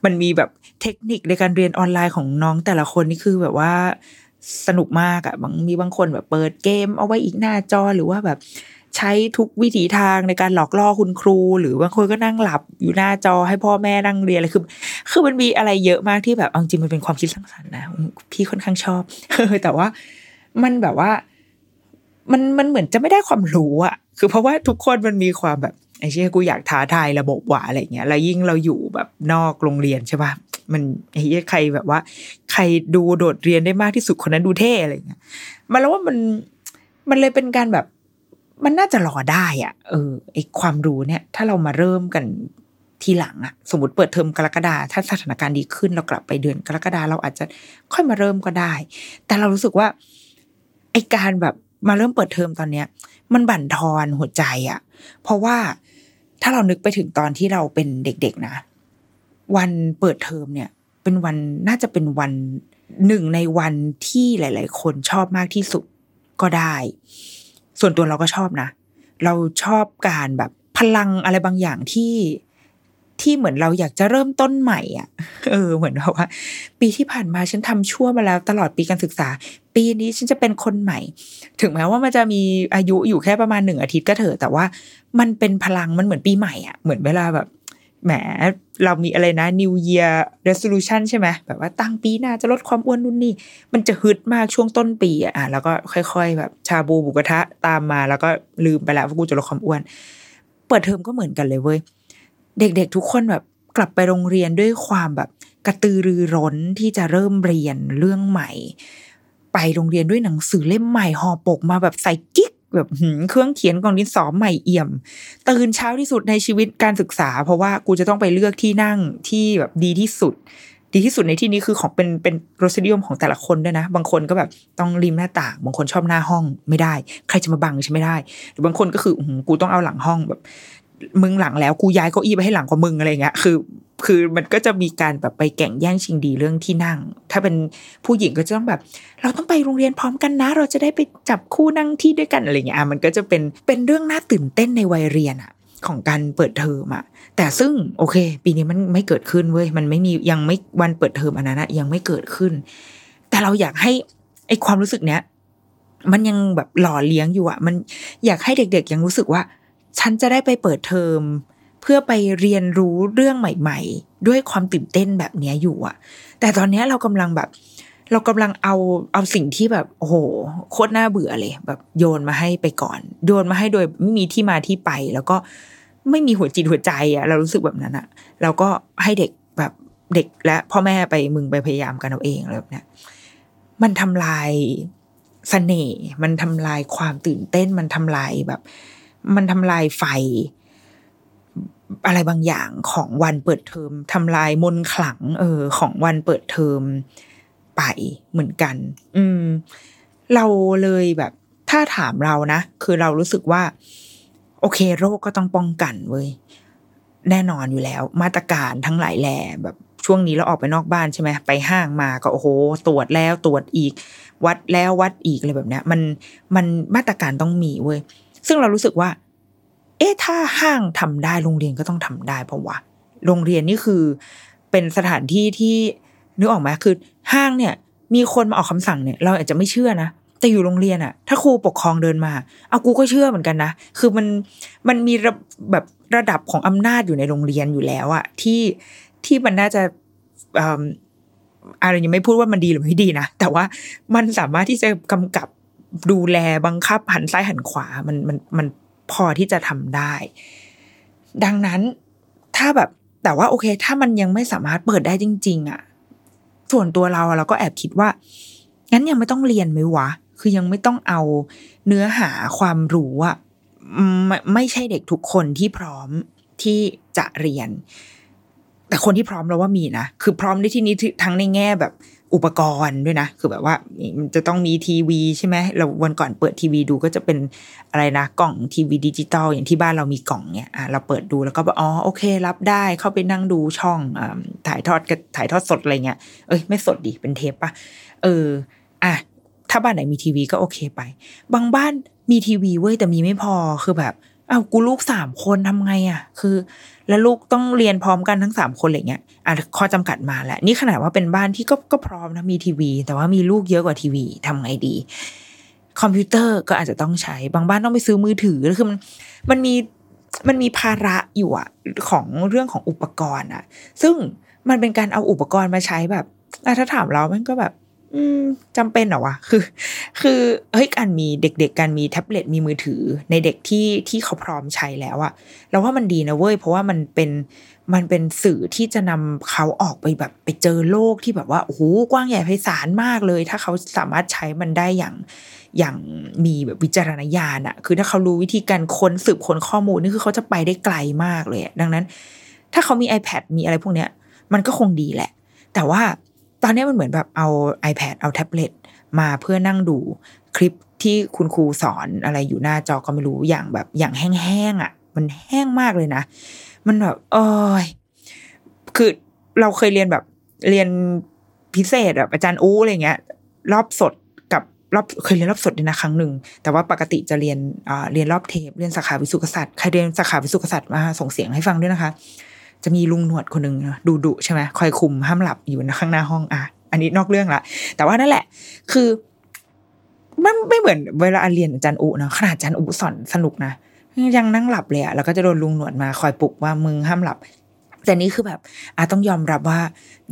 มันมีแบบเทคนิคในการเรียนออนไลน์ของน้องแต่ละคนนี่คือแบบว่าสนุกมากอะบางมีบางคนแบบเปิดเกมเอาไว้อีกหน้าจอหรือว่าแบบ ใช้ทุกวิถีทางในการหลอกล่อคุณครู หรือบางคนก็นั่งหลับอยู่หน้าจอให้พ่อแม่นั่งเรียนอะไรคือ คือมันมีอะไรเยอะมากที่แบบจริงมันเป็นความคิดสร้างสรรค์นะพี่ค่อนข้างชอบแต่ว่ามันแบบว่า มันมันเหมือนจะไม่ได้ความรู้อะคือเพราะว่าทุกคนมันมีความแบบไอ้เชี่ยกูอยากท้าทายระบบว่ะอะไรเงี้ยแล้วยิ่งเราอยู่แบบนอกโรงเรียนใช่ปะมันไอ้เชี่ยใครแบบว่า ใครดูโดดเรียนได้มากที่สุดคนนั้นดูเท่อะไรเงี้ยมันแล้วว่ามันมันเลยเป็นการแบบ มันน่าจะรอได้อะเออไอความรู้เนี่ย ถ้าเรามาเริ่มกันทีหลังอะสมมติเปิดเทอมกรกฎาถ้าสถานการณ์ดีขึ้นเรากลับไปเดือนกรกฎาเราอาจจะค่อยมาเริ่มก็ได้ แต่เรารู้สึกว่าไอการแบบมาเริ่มเปิดเทอมตอนเนี้ย มันบั่นทอนหัวใจอะเพราะว่าถ้าเรานึกไปถึงตอนที่เราเป็นเด็กๆนะ วันเปิดเทอมเนี่ย เป็นวันน่าจะเป็นวันหนึ่งในวันที่หลาย ๆ คนชอบมากที่สุดก็ได้ ส่วนตัวเราก็ชอบนะ เราชอบการแบบพลังอะไรบางอย่างที่ที่เหมือนเราอยากจะเริ่มต้นใหม่อะ เออ เหมือนแบบว่า ปีที่ผ่านมาฉันทำชั่วมาแล้วตลอดปีการศึกษา ปีนี้ฉันจะเป็นคนใหม่ ถึงแม้ว่ามันจะมีอายุอยู่แค่ประมาณหนึ่งอาทิตย์ก็เถอะแต่ว่ามันเป็นพลังมันเหมือนปีใหม่อะ เหมือนเวลาแบบ แหมเรามีอะไรนะ New Year Resolution ใช่ไหมแบบว่าตั้งปีหน้าจะลดความอ้วนนู่นนี่ มันจะฮึดมากช่วงต้นปีอะแล้วก็ค่อยๆ แบบชาบูบุกระทะตามมาแล้วก็ลืมไปแล้วว่ากูจะลดความอ้วน เปิดเทอมก็เหมือนกันเลยเว้ย เด็กๆทุกคนแบบกลับไปโรงเรียนด้วยความแบบกระตือรือร้นที่จะเริ่มเรียนเรื่องใหม่ ไปโรงเรียนด้วยหนังสือเล่มใหม่ห่อปกมาแบบใส่กิ๊ก แบบเครื่องเขียนกล่องดินสอใหม่เอี่ยม ตื่นเช้าที่สุดในชีวิตการศึกษา เพราะว่ากูจะต้องไปเลือกที่นั่งที่แบบดีที่สุด ดีที่สุดในที่นี้คือของเป็นเป็นรสนิยมของแต่ละคนด้วยนะ บางคนก็แบบต้องริมหน้าต่าง บางคนชอบหน้าห้องไม่ได้ ใครจะมาบังฉันไม่ได้ หรือบางคนก็คือกูต้องเอาหลังห้องแบบ มึงหลังแล้วกูย้ายเก้าอี้ไปให้หลังกว่ามึงอะไรเงี้ยคือ คือมันก็จะมีการแบบไปแข่งแย่งชิงดีเรื่องที่นั่ง ถ้าเป็นผู้หญิงก็จะต้องแบบ เราต้องไปโรงเรียนพร้อมกันนะ เราจะได้ไปจับคู่นั่งที่ด้วยกันอะไรเงี้ยมันก็จะเป็นเป็นเรื่องน่าตื่นเต้นในวัยเรียนอะของการเปิดเทอมอะแต่ซึ่งโอเค ปีนี้มันไม่เกิดขึ้นเว้ยมันไม่มียังไม่วันเปิดเทอมอันนั้นนะยังไม่เกิดขึ้น แต่เราอยากให้ไอความรู้สึกเนี้ยมันยังแบบหล่อเลี้ยงอยู่อะมันอยากให้เด็ก ๆ ยังรู้สึกว่า ฉันจะได้ไปเปิดเทอม เพื่อไปเรียนรู้เรื่องใหม่ ๆ ด้วยความตื่นเต้นแบบนี้อยู่อะแต่ตอนนี้เรากำลังแบบ เรากำลังเอาเอาสิ่งที่แบบโอ้โหโคตรน่าเบื่อเลย แบบโยนมาให้ไปก่อน โยนมาให้โดยไม่มีที่มาที่ไป แล้วก็ไม่มีหัวจิตหัวใจอะเรารู้สึกแบบนั้นอะแล้วก็ให้เด็กแบบเด็กและพ่อแม่ไปมึงไปพยายามกันเอาเองอะไรแบบเนี้ยมันทำลายเสน่ห์มันทำลายความตื่นเต้นมันทำลายแบบ มันทำลายไฟ อะไรบางอย่างของวันเปิดเทอมทำลายมนขลัง เออ ของวันเปิดเทอมไปเหมือนกัน อืม เราเลยแบบ ถ้าถามเรานะ คือเรารู้สึกว่า โอเค โรคก็ต้องป้องกันเว้ยแน่นอนอยู่แล้ว มาตรการทั้งหลายแหล่แบบช่วงนี้เราออกไปนอกบ้านใช่ไหมไปห้างมาก็โอ้โห ตรวจแล้วตรวจอีก วัดแล้ววัดอีกอะไรแบบเนี้ยมันมันมาตรการต้องมีเว้ย ซึ่งเรารู้สึกว่า เอ๊ะถ้าห้างทำได้โรงเรียนก็ต้องทำได้เพราะว่าโรงเรียนนี่คือเป็นสถานที่ที่นึกออกไหมคือ ห้างเนี่ย มีคนมาออกคำสั่งเนี่ย เราอาจจะไม่เชื่อนะแต่อยู่โรงเรียนอะถ้าครูปกครองเดินมาเอากูก็เชื่อเหมือนกันนะคือมันมันมีระแบบระดับของอำนาจอยู่ในโรงเรียนอยู่แล้วอะที่ที่มันน่าจะอะไรยังไม่พูดว่ามันดีหรือไม่ดีนะแต่ว่ามันสามารถที่จะกำกับ ดูแลบังคับหันซ้ายหันขวามันมันมันพอที่จะทำได้ ดังนั้นถ้าแบบแต่ว่าโอเค ถ้ามันยังไม่สามารถเปิดได้จริง ๆอะส่วนตัวเราเราก็แอบคิดว่างั้นยังไม่ต้องเรียนไหมวะ คือยังไม่ต้องเอาเนื้อหาความรู้อะไม่ไม่ใช่เด็กทุกคนที่พร้อมที่จะเรียน แต่คนที่พร้อมเราว่ามีนะ คือพร้อมในที่นี้ทั้งในแง่แบบ อุปกรณ์ด้วยนะ คือแบบว่ามันจะต้องมีทีวีใช่ไหมเราวันก่อนเปิดทีวีดูก็จะเป็นอะไรนะกล่องทีวีดิจิตอลอย่างที่บ้านเรามีกล่องเนี่ยอะเราเปิดดูแล้วก็บอกอ๋อโอเค รับได้เข้าไปนั่งดูช่องอถ่ายทอดถ่ายทอดสดอะไรเงี้ยเอ้ยไม่สดดิเป็นเทปปะเอออะถ้าบ้านไหนมีทีวีก็โอเคไป บางบ้านมีทีวีเว้ยแต่มีไม่พอคือแบบ อ้าวกูลูกสามคนทำไงอะ คือ แล้วลูกต้องเรียนพร้อมกันทั้งสามคนอะไรเงี้ยอะข้อจำกัดมาแล้วนี่ขนาดว่าเป็นบ้านที่ก็ก็พร้อมนะมีทีวี แต่ว่ามีลูกเยอะกว่าทีวีทำไงดี คอมพิวเตอร์ก็อาจจะต้องใช้บางบ้านต้องไปซื้อมือถือคือมันมันมีมันมีภาระอยู่อะของเรื่องของอุปกรณ์อะซึ่งมันเป็นการเอาอุปกรณ์มาใช้แบบถ้าถามเรามันก็แบบ อืมจำเป็นเหรอวะคือ คือเฮ้ยการมีเด็ก ๆ การมีแท็บเล็ตมีมือถือ ในเด็กที่ที่เขาพร้อมใช้แล้วอะเราว่ามันดีนะเว้ยเพราะว่ามันเป็นมันเป็นสื่อที่จะนำเขาออกไปแบบไปเจอโลกที่แบบว่าโอ้โหกว้างใหญ่ไพศาลมากเลย ถ้าเขาสามารถใช้มันได้อย่างอย่างมีแบบวิจารณญาณอะคือถ้าเขารู้วิธีการค้นสืบค้นข้อมูลนี่คือเขาจะไปได้ไกลมากเลยดังนั้น ถ้าเขามี iPad มีอะไรพวกเนี้ย มันก็คงดีแหละ แต่ว่า ตอนนี้มันเหมือนแบบเอา iPad เอาแท็บเล็ตมาเพื่อนั่งดูคลิปที่คุณครูสอนอะไรอยู่หน้าจอก็ไม่รู้อย่างแบบอย่างแห้งๆอะ มันแห้งมากเลยนะ มันแบบโอ้ยคือเราเคยเรียนแบบเรียนพิเศษแบบอาจารย์อู้อะไรเงี้ย รอบสดกับรอบเคยเรียนรอบสดด้วยนะครั้งหนึ่งแต่ว่าปกติจะเรียนอ่าเรียนรอบเทปเรียนสาขาวิสุขศาสตร์ใครเรียนสาขาวิสุขศาสตร์มาส่งเสียงให้ฟังด้วยนะคะ จะมีลุงหนวดคนหนึ่งดูดุใช่ไหมคอยคุมห้ามหลับอยู่ข้างหน้าห้องอะอันนี้นอกเรื่องละแต่ว่านั่นแหละ คือมันไม่เหมือนเวลาเรียนอาจารย์อุนะขนาดอาจารย์อุสอนสนุกนะยังนั่งหลับเลยอะแล้วก็จะโดนลุงหนวดมาคอยปลุกว่ามึงห้ามหลับ แต่นี้คือแบบอาต้องยอมรับว่า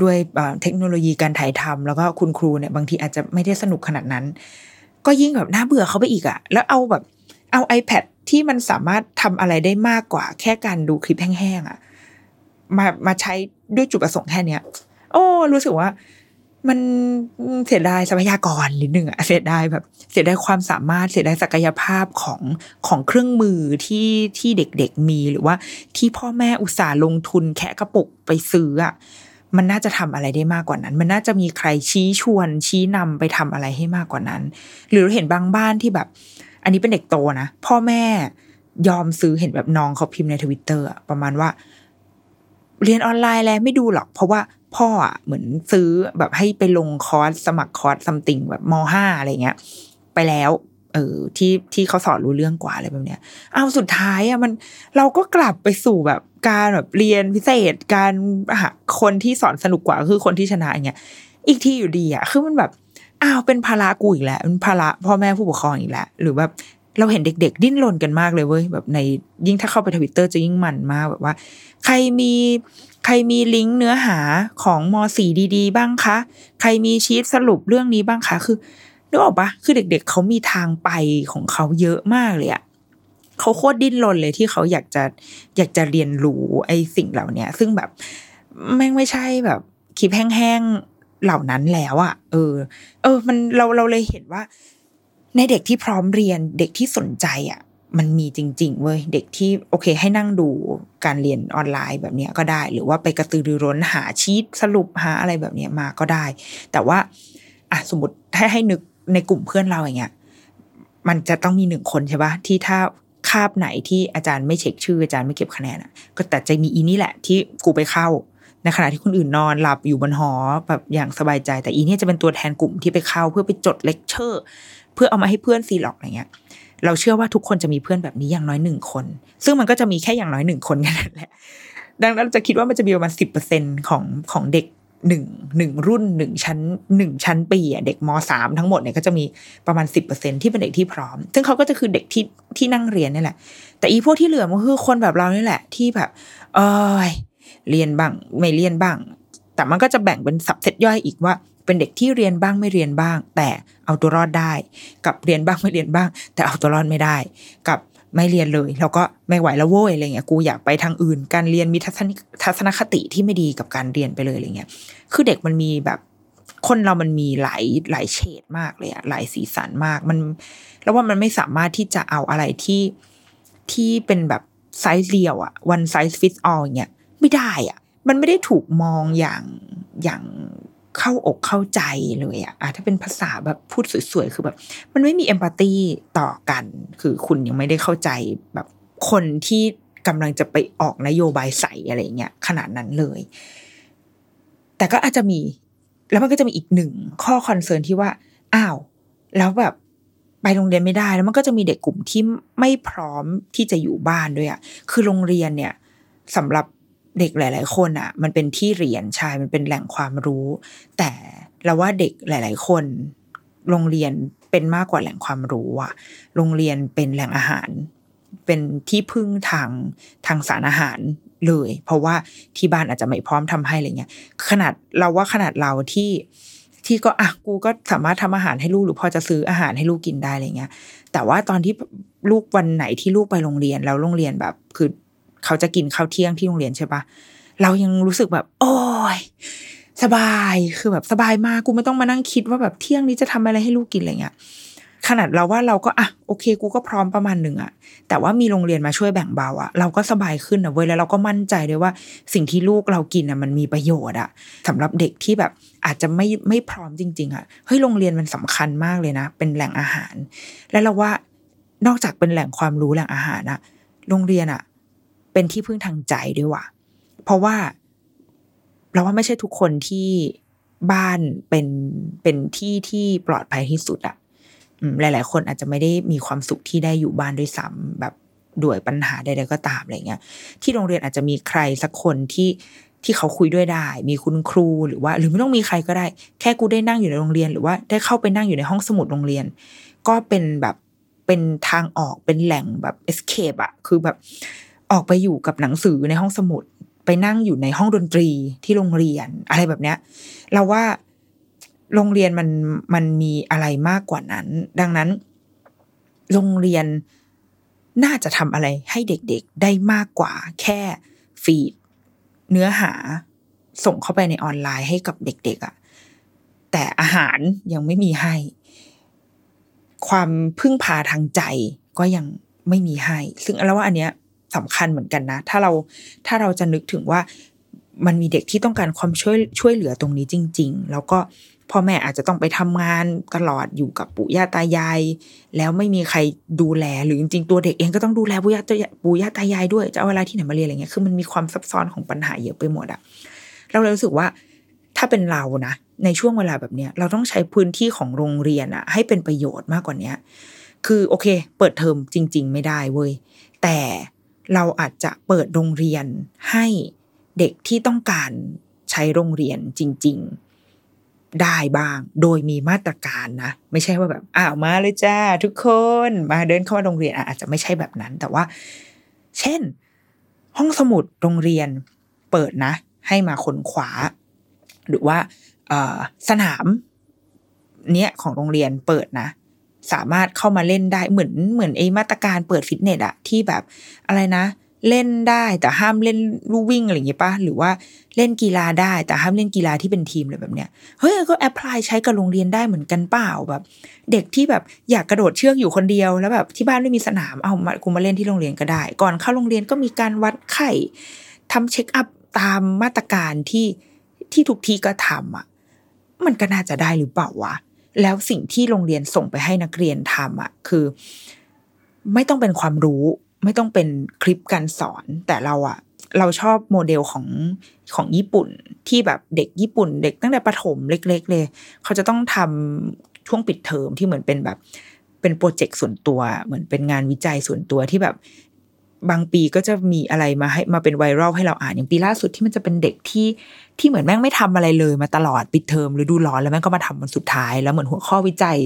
ด้วยเทคโนโลยีการถ่ายทำแล้วก็คุณครูเนี่ยบางทีอาจจะไม่ได้สนุกขนาดนั้น ก็ยิ่งแบบน่าเบื่อเขาไปอีกอะแล้วเอาแบบเอา iPad ที่มันสามารถทำอะไรได้มากกว่า แค่การดูคลิปแห้งๆอะ มามาใช้ด้วยจุดประสงค์แค่เนี้ย โอ้ รู้สึกว่า มันเสียดายทรัพยากรนิดนึงอะเสียดายแบบ เสียดายความสามารถเสียดายศักยภาพของของเครื่องมือที่ที่เด็กๆมีหรือว่า ที่พ่อแม่อุตส่าห์ลงทุนแค่กระปุกไปซื้ออะมันน่าจะทำอะไรได้มากกว่านั้น มันน่าจะมีใครชี้ชวน ชี้นำไปทำอะไรให้มากกว่านั้น หรือเห็นบางบ้านที่แบบ อันนี้เป็นเด็กโตนะ พ่อแม่ยอมซื้อเห็นแบบน้องเขาพิมพ์ในทวิตเตอร์ประมาณว่า เรียนออนไลน์แล้วไม่ดูหรอก เพราะว่าพ่ออะเหมือนซื้อแบบให้ไปลงคอร์สสมัครคอร์ส something แบบมห้าอะไรเงี้ย ไปแล้วเออที่ที่เขาสอนรู้เรื่องกว่าอะไรแบบเนี้ยเอาสุดท้ายอะมันเราก็กลับไปสู่แบบการแบบเรียนพิเศษ การหาคนที่สอนสนุกกว่าคือคนที่ชนะอย่างเงี้ยอีกที่อยู่ดีอะคือมันแบบอ้าวเป็นภาระกูอีกแล้วเป็นภาระพ่อแม่ผู้ปกครองอีกแล้วหรือแบบ เราเห็นเด็ก ๆ ดิ้นรนกันมากเลยเว้ยแบบในยิ่งถ้าเข้าไปทวิตเตอร์จะยิ่งมันมากแบบว่า ใครมีใครมีลิงก์เนื้อหาของมสี่ดี ๆ บ้างคะ ใครมีชีตสรุปเรื่องนี้บ้างคะ คือนึกออกปะคือเด็ก ๆเขามีทางไปของเขาเยอะมากเลยอะเขาโคตรดิ้นรนเลยที่เขาอยากจะอยากจะเรียนรู้ไอ้สิ่งเหล่าเนี้ยซึ่งแบบแม่งไม่ใช่แบบคลิปแห้งๆเหล่านั้นแล้วอะเออ เออ มันเราเราเลยเห็นว่า ในเด็กที่พร้อมเรียนเด็กที่สนใจอะมันมีจริงๆเว้ยเด็กที่โอเคให้นั่งดูการเรียนออนไลน์แบบเนี้ยก็ได้ หรือว่าไปกระตือรือร้นหาชีตสรุปหาอะไรแบบเนี้ยมาก็ได้ แต่ว่าอะสมมติถ้าให้นึกในกลุ่มเพื่อนเราอย่างเงี้ยมันจะต้องมีหนึ่งคนใช่ปะที่ถ้าคาบไหนที่อาจารย์ไม่เช็คชื่ออาจารย์ไม่เก็บคะแนนอะ ก็แต่จะมีอีนี่แหละที่กูไปเข้าในขณะที่คนอื่นนอนหลับอยู่บนหอแบบอย่างสบายใจ แต่อีนี่จะเป็นตัวแทนกลุ่มที่ไปเข้าเพื่อไปจดเลคเชอร์ เพื่อเอามาให้เพื่อนซีร็อกซ์อะไรเงี้ย เราเชื่อว่าทุกคนจะมีเพื่อนแบบนี้อย่างน้อยหนึ่งคน ซึ่งมันก็จะมีแค่อย่างน้อยหนึ่งคนแค่นั้นแหละดังนั้นเราจะคิดว่ามันจะมีประมาณสิบเปอร์เซ็นของของเด็กหนึ่งหนึ่งรุ่นหนึ่งชั้นหนึ่งชั้นปีอะเด็กมสามทั้งหมดเนี่ยก็จะมีประมาณสิบเปอร์เซ็นที่เป็นเด็กที่พร้อม ซึ่งเขาก็จะคือเด็กที่ที่นั่งเรียนนี่แหละ แต่อีพวกที่เหลือมันคือคนแบบเรานี่แหละ ที่แบบเอยเรียนบ้างไม่เรียนบ้าง แต่มันก็จะแบ่งเป็นสับเซตย่อยอีกว่า เป็นเด็กที่เรียนบ้างไม่เรียนบ้าง แต่เอาตัวรอดได้ กับเรียนบ้างไม่เรียนบ้าง แต่เอาตัวรอดไม่ได้ กับไม่เรียนเลยแล้วก็ไม่ไหวแล้วโว้ยอะไรเงี้ยกูอยากไปทางอื่น การเรียนมีทัศนคติที่ไม่ดีกับการเรียนไปเลยอะไรเงี้ยคือเด็กมันมีแบบคนเรามันมีหลายหลายเฉดมากเลยอะหลายสีสันมากมันแล้วว่ามันไม่สามารถที่จะเอาอะไรที่ที่เป็นแบบไซส์เดียวอะ one size fits all อย่างเงี้ยไม่ได้อะมันไม่ได้ถูกมองอย่างอย่าง เข้าอกเข้าใจเลยอะอะถ้าเป็นภาษาแบบพูดสวยๆ คือแบบ มันไม่มีเอมพัตตีต่อกัน คือคุณยังไม่ได้เข้าใจแบบคนที่กำลังจะไปออกนโยบายใส่อะไรเงี้ยขนาดนั้นเลย แต่ก็อาจจะมี แล้วมันก็จะมีอีกหนึ่งข้อคอนเซิร์นที่ว่า อ้าว แล้วแบบไปโรงเรียนไม่ได้ แล้วมันก็จะมีเด็กกลุ่มที่ไม่พร้อมที่จะอยู่บ้านด้วยอะคือโรงเรียนเนี่ยสำหรับ เด็กหลาย ๆ คนอะมันเป็นที่เรียนใช่มันเป็นแหล่งความรู้ แต่เราว่าเด็กหลาย ๆ คน โรงเรียนเป็นมากกว่าแหล่งความรู้อะโรงเรียนเป็นแหล่งอาหาร เป็นที่พึ่งทางทางสารอาหารเลย เพราะว่าที่บ้านอาจจะไม่พร้อมทำให้อะไรเงี้ย ขนาดเราว่าขนาดเราที่ที่ก็อะกูก็สามารถทำอาหารให้ลูกหรือพอจะซื้ออาหารให้ลูกกินได้อะไรเงี้ย แต่ว่าตอนที่ลูกวันไหนที่ลูกไปโรงเรียนแล้วโรงเรียนแบบ คือ เขาจะกินข้าวเที่ยงที่โรงเรียนใช่ปะเรายังรู้สึกแบบ โอ้ยสบายคือแบบสบายมากกูไม่ต้องมานั่งคิดว่าแบบเที่ยงนี้จะทำอะไรให้ลูกกินอะไรเงี้ยขนาดเราว่าเราก็อะโอเค กูก็พร้อมประมาณหนึ่งอะแต่ว่ามีโรงเรียนมาช่วยแบ่งเบาอะเราก็สบายขึ้นนะเว้ยแล้วเราก็มั่นใจด้วยว่าสิ่งที่ลูกเรากินอะมันมีประโยชน์อะสำหรับเด็กที่แบบอาจจะไม่ไม่พร้อมจริง ๆอะเฮ้ยโรงเรียนมันสำคัญมากเลยนะ เป็นแหล่งอาหาร และเราว่านอกจากเป็นแหล่งความรู้แหล่งอาหารอะโรงเรียนอะ เป็นที่พึ่งทางใจด้วยว่ะ เพราะว่าเราว่าไม่ใช่ทุกคนที่บ้านเป็นเป็นที่ที่ปลอดภัยที่สุดอะหลาย ๆ คนอาจจะไม่ได้มีความสุขที่ได้อยู่บ้านด้วยซ้ำแบบด้วยปัญหาใดๆก็ตามอะไรเงี้ย ที่โรงเรียนอาจจะมีใครสักคนที่ที่เขาคุยด้วยได้ มีคุณครูหรือว่า หรือไม่ต้องมีใครก็ได้ แค่กูได้นั่งอยู่ในโรงเรียน หรือว่าได้เข้าไปนั่งอยู่ในห้องสมุดโรงเรียน ก็เป็นแบบเป็นทางออกเป็นแหล่งแบบ escape อะคือแบบ ออกไปอยู่กับหนังสือในห้องสมุด ไปนั่งอยู่ในห้องดนตรีที่โรงเรียนอะไรแบบเนี้ย เราว่าโรงเรียนมันมันมีอะไรมากกว่านั้น ดังนั้น โรงเรียนน่าจะทำอะไรให้เด็กๆได้มากกว่า แค่ฟีดเนื้อหาส่งเข้าไปในออนไลน์ให้กับเด็ก ๆอะ่ะแต่อาหารยังไม่มีให้ ความพึ่งพาทางใจก็ยังไม่มีให้ ซึ่งเราว่าอันเนี้ย สำคัญเหมือนกันนะ ถ้าเราถ้าเราจะนึกถึงว่ามันมีเด็กที่ต้องการความช่วยช่วยเหลือตรงนี้จริง ๆ แล้วก็พ่อแม่อาจจะต้องไปทำงานตลอดอยู่กับปู่ย่าตายาย แล้วไม่มีใครดูแลหรือจริงๆตัวเด็กเองก็ต้องดูแลปู่ย่าปู่ย่าตายายด้วยจะเอาเวลาที่ไหนมาเรียนอะไรเงี้ยคือมันมีความซับซ้อนของปัญหาเยอะไปหมดอะเราเลยรู้สึกว่าถ้าเป็นเรานะ ในช่วงเวลาแบบเนี้ยเราต้องใช้พื้นที่ของโรงเรียนอะให้เป็นประโยชน์มากกว่าเนี้ยคือโอเค เปิดเทอมจริง ๆ ไม่ได้เว้ยแต่ เราอาจจะเปิดโรงเรียนให้เด็กที่ต้องการใช้โรงเรียนจริง ๆ ได้บ้าง โดยมีมาตรการนะ ไม่ใช่ว่าแบบอ้าวมาเลยจ้าทุกคนมาเดินเข้ามาโรงเรียนอาจจะไม่ใช่แบบนั้น แต่ว่า เช่น ห้องสมุดโรงเรียนเปิดนะ ให้มาขนขวา หรือว่าสนามเนี้ยของโรงเรียนเปิดนะ สามารถเข้ามาเล่นได้เหมือนเหมือนไอ้มาตรการเปิดฟิตเนสอะที่แบบอะไรนะ เล่นได้แต่ห้ามเล่นลู่วิ่งอะไรอย่างเงี้ยปะหรือว่าเล่นกีฬาได้ แต่ห้ามเล่นกีฬาที่เป็นทีมอะไรแบบเนี้ยเฮ้ยก็ apply ใช้กับโรงเรียนได้เหมือนกันเปล่าแบบ เด็กที่แบบอยากกระโดดเชือกอยู่คนเดียวแล้วแบบที่บ้านไม่มีสนามเอามากูมาเล่นที่โรงเรียนก็ได้ ก่อนเข้าโรงเรียนก็มีการวัดไข้ทำ check up ตามมาตรการที่ที่ทุกที่ก็ทำอะ มันก็น่าจะได้หรือเปล่าวะ แล้วสิ่งที่โรงเรียนส่งไปให้นักเรียนทำอะคือ ไม่ต้องเป็นความรู้ ไม่ต้องเป็นคลิปการสอน แต่เราอะเราชอบโมเดลของของญี่ปุ่นที่แบบเด็กญี่ปุ่น เด็กตั้งแต่ประถมเล็ก ๆ เลย เขาจะต้องทำช่วงปิดเทอมที่เหมือนเป็นแบบเป็นโปรเจกต์ส่วนตัว เหมือนเป็นงานวิจัยส่วนตัวที่แบบ บางปีก็จะมีอะไรมาให้มาเป็นไวรัลให้เราอ่านอย่างปีล่าสุดที่มันจะเป็นเด็กที่ที่เหมือนแม่งไม่ทำอะไรเลยมาตลอดปิดเทอมหรือดูร้อนแล้วแม่งก็มาทำมันสุดท้ายแล้วเหมือนหัวข้อวิจัย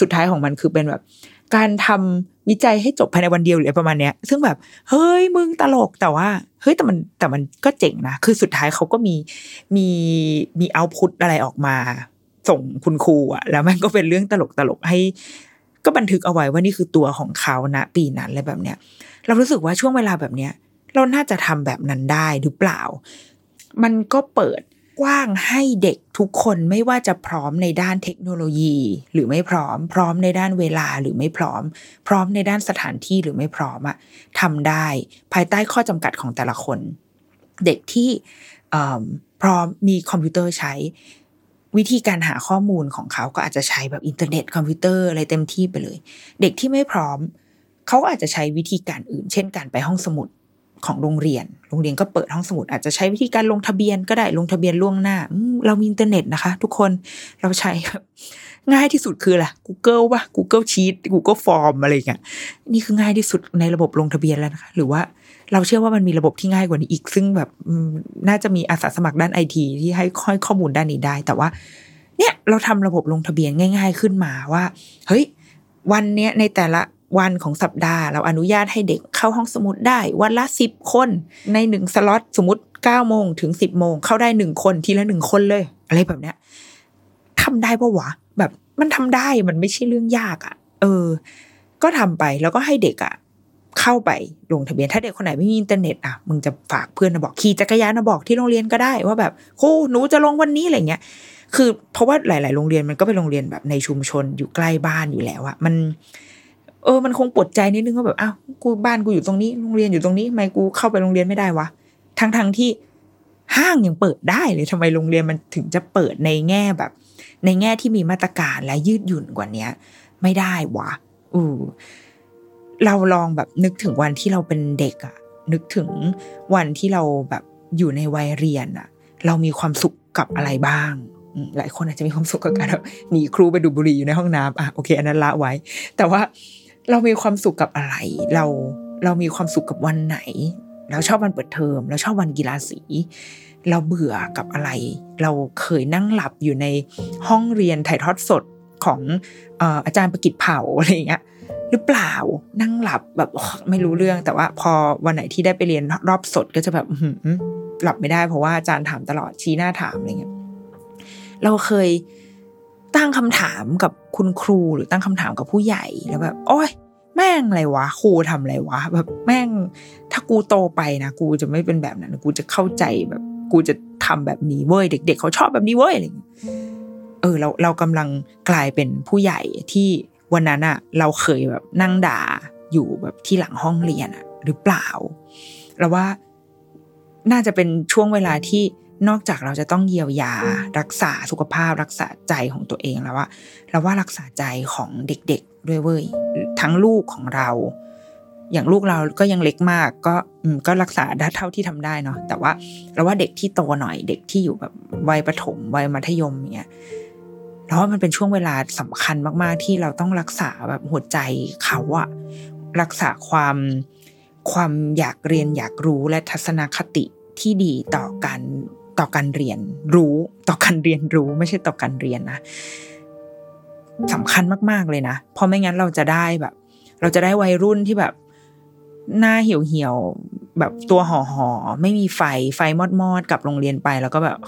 สุดท้ายของมันคือเป็นแบบ การทำวิจัยให้จบภายในวันเดียวหรือประมาณเนี้ย ซึ่งแบบ เฮ้ยมึงตลกแต่ว่า เฮ้ยแต่มันแต่มันก็เจ๋งนะ คือสุดท้ายเขาก็มีมีมีเอาพุตอะไรออกมา ส่งคุณครูอะแล้วมันก็เป็นเรื่องตลกตลกให้ ก็บันทึกเอาไว้ว่านี่คือตัวของเขานะปีนั้นอะไรแบบเนี้ย เรารู้สึกว่าช่วงเวลาแบบเนี้ย เราน่าจะทำแบบนั้นได้หรือเปล่า มันก็เปิดกว้างให้เด็กทุกคนไม่ว่าจะพร้อมในด้านเทคโนโลยี หรือไม่พร้อม พร้อมในด้านเวลาหรือไม่พร้อม พร้อมในด้านสถานที่หรือไม่พร้อมอะทำได้ภายใต้ข้อจำกัดของแต่ละคน เด็กที่พร้อมมีคอมพิวเตอร์ใช้ วิธีการหาข้อมูลของเขาก็อาจจะใช้แบบอินเทอร์เน็ตคอมพิวเตอร์อะไรเต็มที่ไปเลย เด็กที่ไม่พร้อม เขาอาจจะใช้วิธีการอื่น เช่นการไปห้องสมุดของโรงเรียน โรงเรียนก็เปิดห้องสมุดอาจจะใช้วิธีการลงทะเบียนก็ได้ลงทะเบียนล่วงหน้า เรามีอินเทอร์เน็ตนะคะ ทุกคนเราใช้ง่ายที่สุดคืออะไร Google ว่า Google Sheet Google Form อะไรเงี้ยนี่คือง่ายที่สุดในระบบลงทะเบียนแล้วนะคะ หรือว่าเราเชื่อว่ามันมีระบบที่ง่ายกว่านี้อีก ซึ่งแบบน่าจะมีอาสาสมัครด้านไอทีที่ให้ค่อยข้อมูลด้านนี้ได้ แต่ว่า เนี่ยเราทำระบบลงทะเบียนง่าย ๆขึ้นมาว่า เฮ้ย วันเนี้ยในแต่ละ วันของสัปดาห์ เราอนุญาตให้เด็กเข้าห้องสมุดได้ วันละสิบคนในหนึ่งสล็อตสมมติเก้าโมงถึงสิบโมงเข้าได้หนึ่งคนทีละหนึ่งคนเลย อะไรแบบเนี้ยทำได้ปะวะ แบบมันทำได้มันไม่ใช่เรื่องยากอะ่ะ เออ ก็ทำไปแล้วก็ให้เด็กอะ่ะเข้าไปลงทะเบียนถ้าเด็กคนไหนไม่มีอินเทอร์เน็ตอะมึงจะฝากเพื่อนมาบอกขี่จักรยานมาบอกที่โรงเรียนก็ได้ว่าแบบครูหนูจะลงวันนี้อะไรเงี้ย คือเพราะว่าหลาย ๆ โรงเรียนมันก็เป็นโรงเรียนแบบในชุมชนอยู่ใกล้บ้านอยู่แล้วอะมัน เออมันคงปวดใจนิดนึงว่าแบบอ้าวกูบ้านกูอยู่ตรงนี้โรงเรียนอยู่ตรงนี้ทำไมกูเข้าไปโรงเรียนไม่ได้วะทั้งทั้งที่ห้างยังเปิดได้เลยทำไมโรงเรียนมันถึงจะเปิดในแง่แบบ ในแง่ที่มีมาตรการและยืดหยุ่นกว่าเนี้ย ไม่ได้วะอือเราลองแบบนึกถึงวันที่เราเป็นเด็กอะนึกถึงวันที่เราแบบอยู่ในวัยเรียนอะเรามีความสุขกับอะไรบ้าง หลายคนอาจจะมีความสุขกับการหนีครูไปดูบุหรี่อยู่ในห้องน้ำอะโอเคอันนั้นละไว้ แต่ว่า เรามีความสุขกับอะไร เราเรามีความสุขกับวันไหน เราชอบวันเปิดเทอมเราชอบวันกีฬาสี เราเบื่อกับอะไร เราเคยนั่งหลับอยู่ในห้องเรียนถ่ายทอดสดของอาจารย์ประกิตเผาอะไรเงี้ยหรือเปล่านั่งหลับแบบไม่รู้เรื่องแต่ว่าพอวันไหนที่ได้ไปเรียนรอบสดก็จะแบบหลับไม่ได้เพราะว่าอาจารย์ถามตลอดชี้หน้าถามอะไรเงี้ยเราเคย ตั้งคำถามกับคุณครูหรือตั้งคำถามกับผู้ใหญ่แล้วแบบโอ้ยแม่งอะไรวะครูทำอะไรวะ แบบแม่ง ถ้ากูโตไปนะกูจะไม่เป็นแบบนั้น กูจะเข้าใจแบบ กูจะทำแบบนี้เว้ยเด็กๆเขาชอบแบบนี้เว้ยอะไรอย่างเงี้ยเออเราเรากำลังกลายเป็นผู้ใหญ่ที่วันนั้นอะเราเคยแบบนั่งด่าอยู่แบบที่หลังห้องเรียนอะหรือเปล่าเราว่าน่าจะเป็นช่วงเวลาที่ นอกจากเราจะต้องเยียวยารักษาสุขภาพรักษาใจของตัวเองแล้วว่าเราว่ารักษาใจของเด็กๆด้วยเว้ยทั้งลูกของเรา อย่างลูกเราก็ยังเล็กมาก ก็ก็รักษาได้เท่าที่ทำได้เนาะแต่ว่าเราว่าเด็กที่โตหน่อย เด็กที่อยู่แบบวัยประถมวัยมัธยมเนี้ยแล้วมันเป็นช่วงเวลาสำคัญมากๆ ที่เราต้องรักษาแบบหัวใจเขาอะรักษาความความอยากเรียนอยากรู้และทัศนคติที่ดีต่อการ ต่อการเรียนรู้ต่อการเรียนรู้ไม่ใช่ต่อการเรียนนะสำคัญมากๆเลยนะเพราะไม่งั้นเราจะได้แบบ เราจะได้วัยรุ่นที่แบบหน้าเหี่ยวเหี่ยวแบบตัวห่อห่อไม่มีไฟไฟมอดมอดกลับโรงเรียนไปแล้วก็แบบ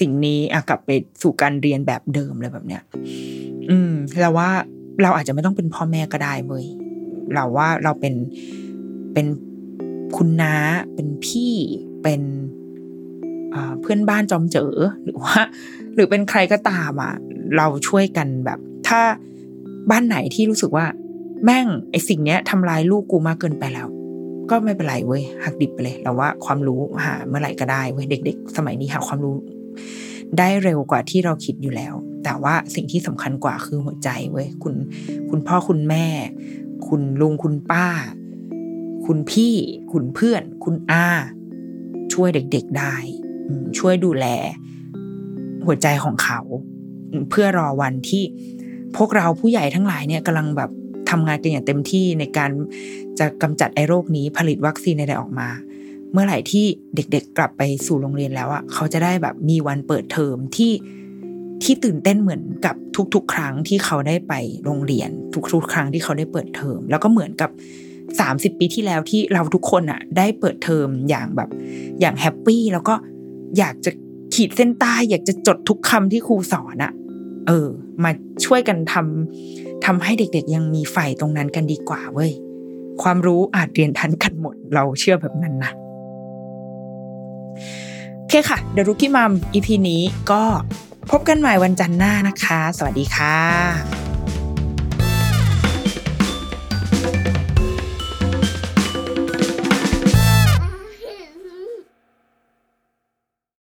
สิ่งนี้อะกลับไปสู่การเรียนแบบเดิมเลยแบบเนี้ย อืมเราว่าเราอาจจะไม่ต้องเป็นพ่อแม่ก็ได้เว้ยเราว่าเราเป็นเป็นคุณน้าเป็นพี่เป็น เพื่อนบ้านจอมเจอหรือว่า หรือเป็นใครก็ตามอะเราช่วยกันแบบ ถ้าบ้านไหนที่รู้สึกว่า แม่งไอสิ่งเนี้ยทำลายลูกกูมากเกินไปแล้ว ก็ไม่เป็นไรเว้ยหักดิบไปเลยเราว่าความรู้หาเมื่อไหร่ก็ได้เว้ยเด็ก ๆ สมัยนี้หาความรู้ ได้เร็วกว่าที่เราคิดอยู่แล้ว แต่ว่าสิ่งที่สำคัญกว่าคือหัวใจเว้ยคุณ คุณพ่อคุณแม่ คุณลุงคุณป้า คุณพี่ คุณเพื่อน คุณอาช่วยเด็ก ๆได้ ช่วยดูแลหัวใจของเขา เพื่อรอวันที่พวกเราผู้ใหญ่ทั้งหลายเนี่ยกำลังแบบทำงานกันอย่างเต็มที่ในการจะกำจัดไอ้โรคนี้ผลิตวัคซีนใดๆออกมา เมื่อไหร่ที่เด็กๆกลับไปสู่โรงเรียนแล้วอะเขาจะได้แบบมีวันเปิดเทอมที่ที่ตื่นเต้นเหมือนกับทุก ๆ ครั้งที่เขาได้ไปโรงเรียน ทุกๆ ครั้งที่เขาได้เปิดเทอม แล้วก็เหมือนกับสามสิบปีที่แล้วที่เราทุกคนอะ ได้เปิดเทอมอย่างแบบอย่างแฮปปี้แล้วก็ อยากจะขีดเส้นใต้อยากจะจดทุกคำที่ครูสอนอะเออ มาช่วยกันทำทำให้เด็กๆ ยังมีไฟตรงนั้นกันดีกว่าเว้ยความรู้อาจเรียนทันกันหมด เราเชื่อแบบนั้นนะโอเคค่ะเดรุกี้มัม EP นี้ก็พบกันใหม่วันจันทร์หน้านะคะ สวัสดีค่ะ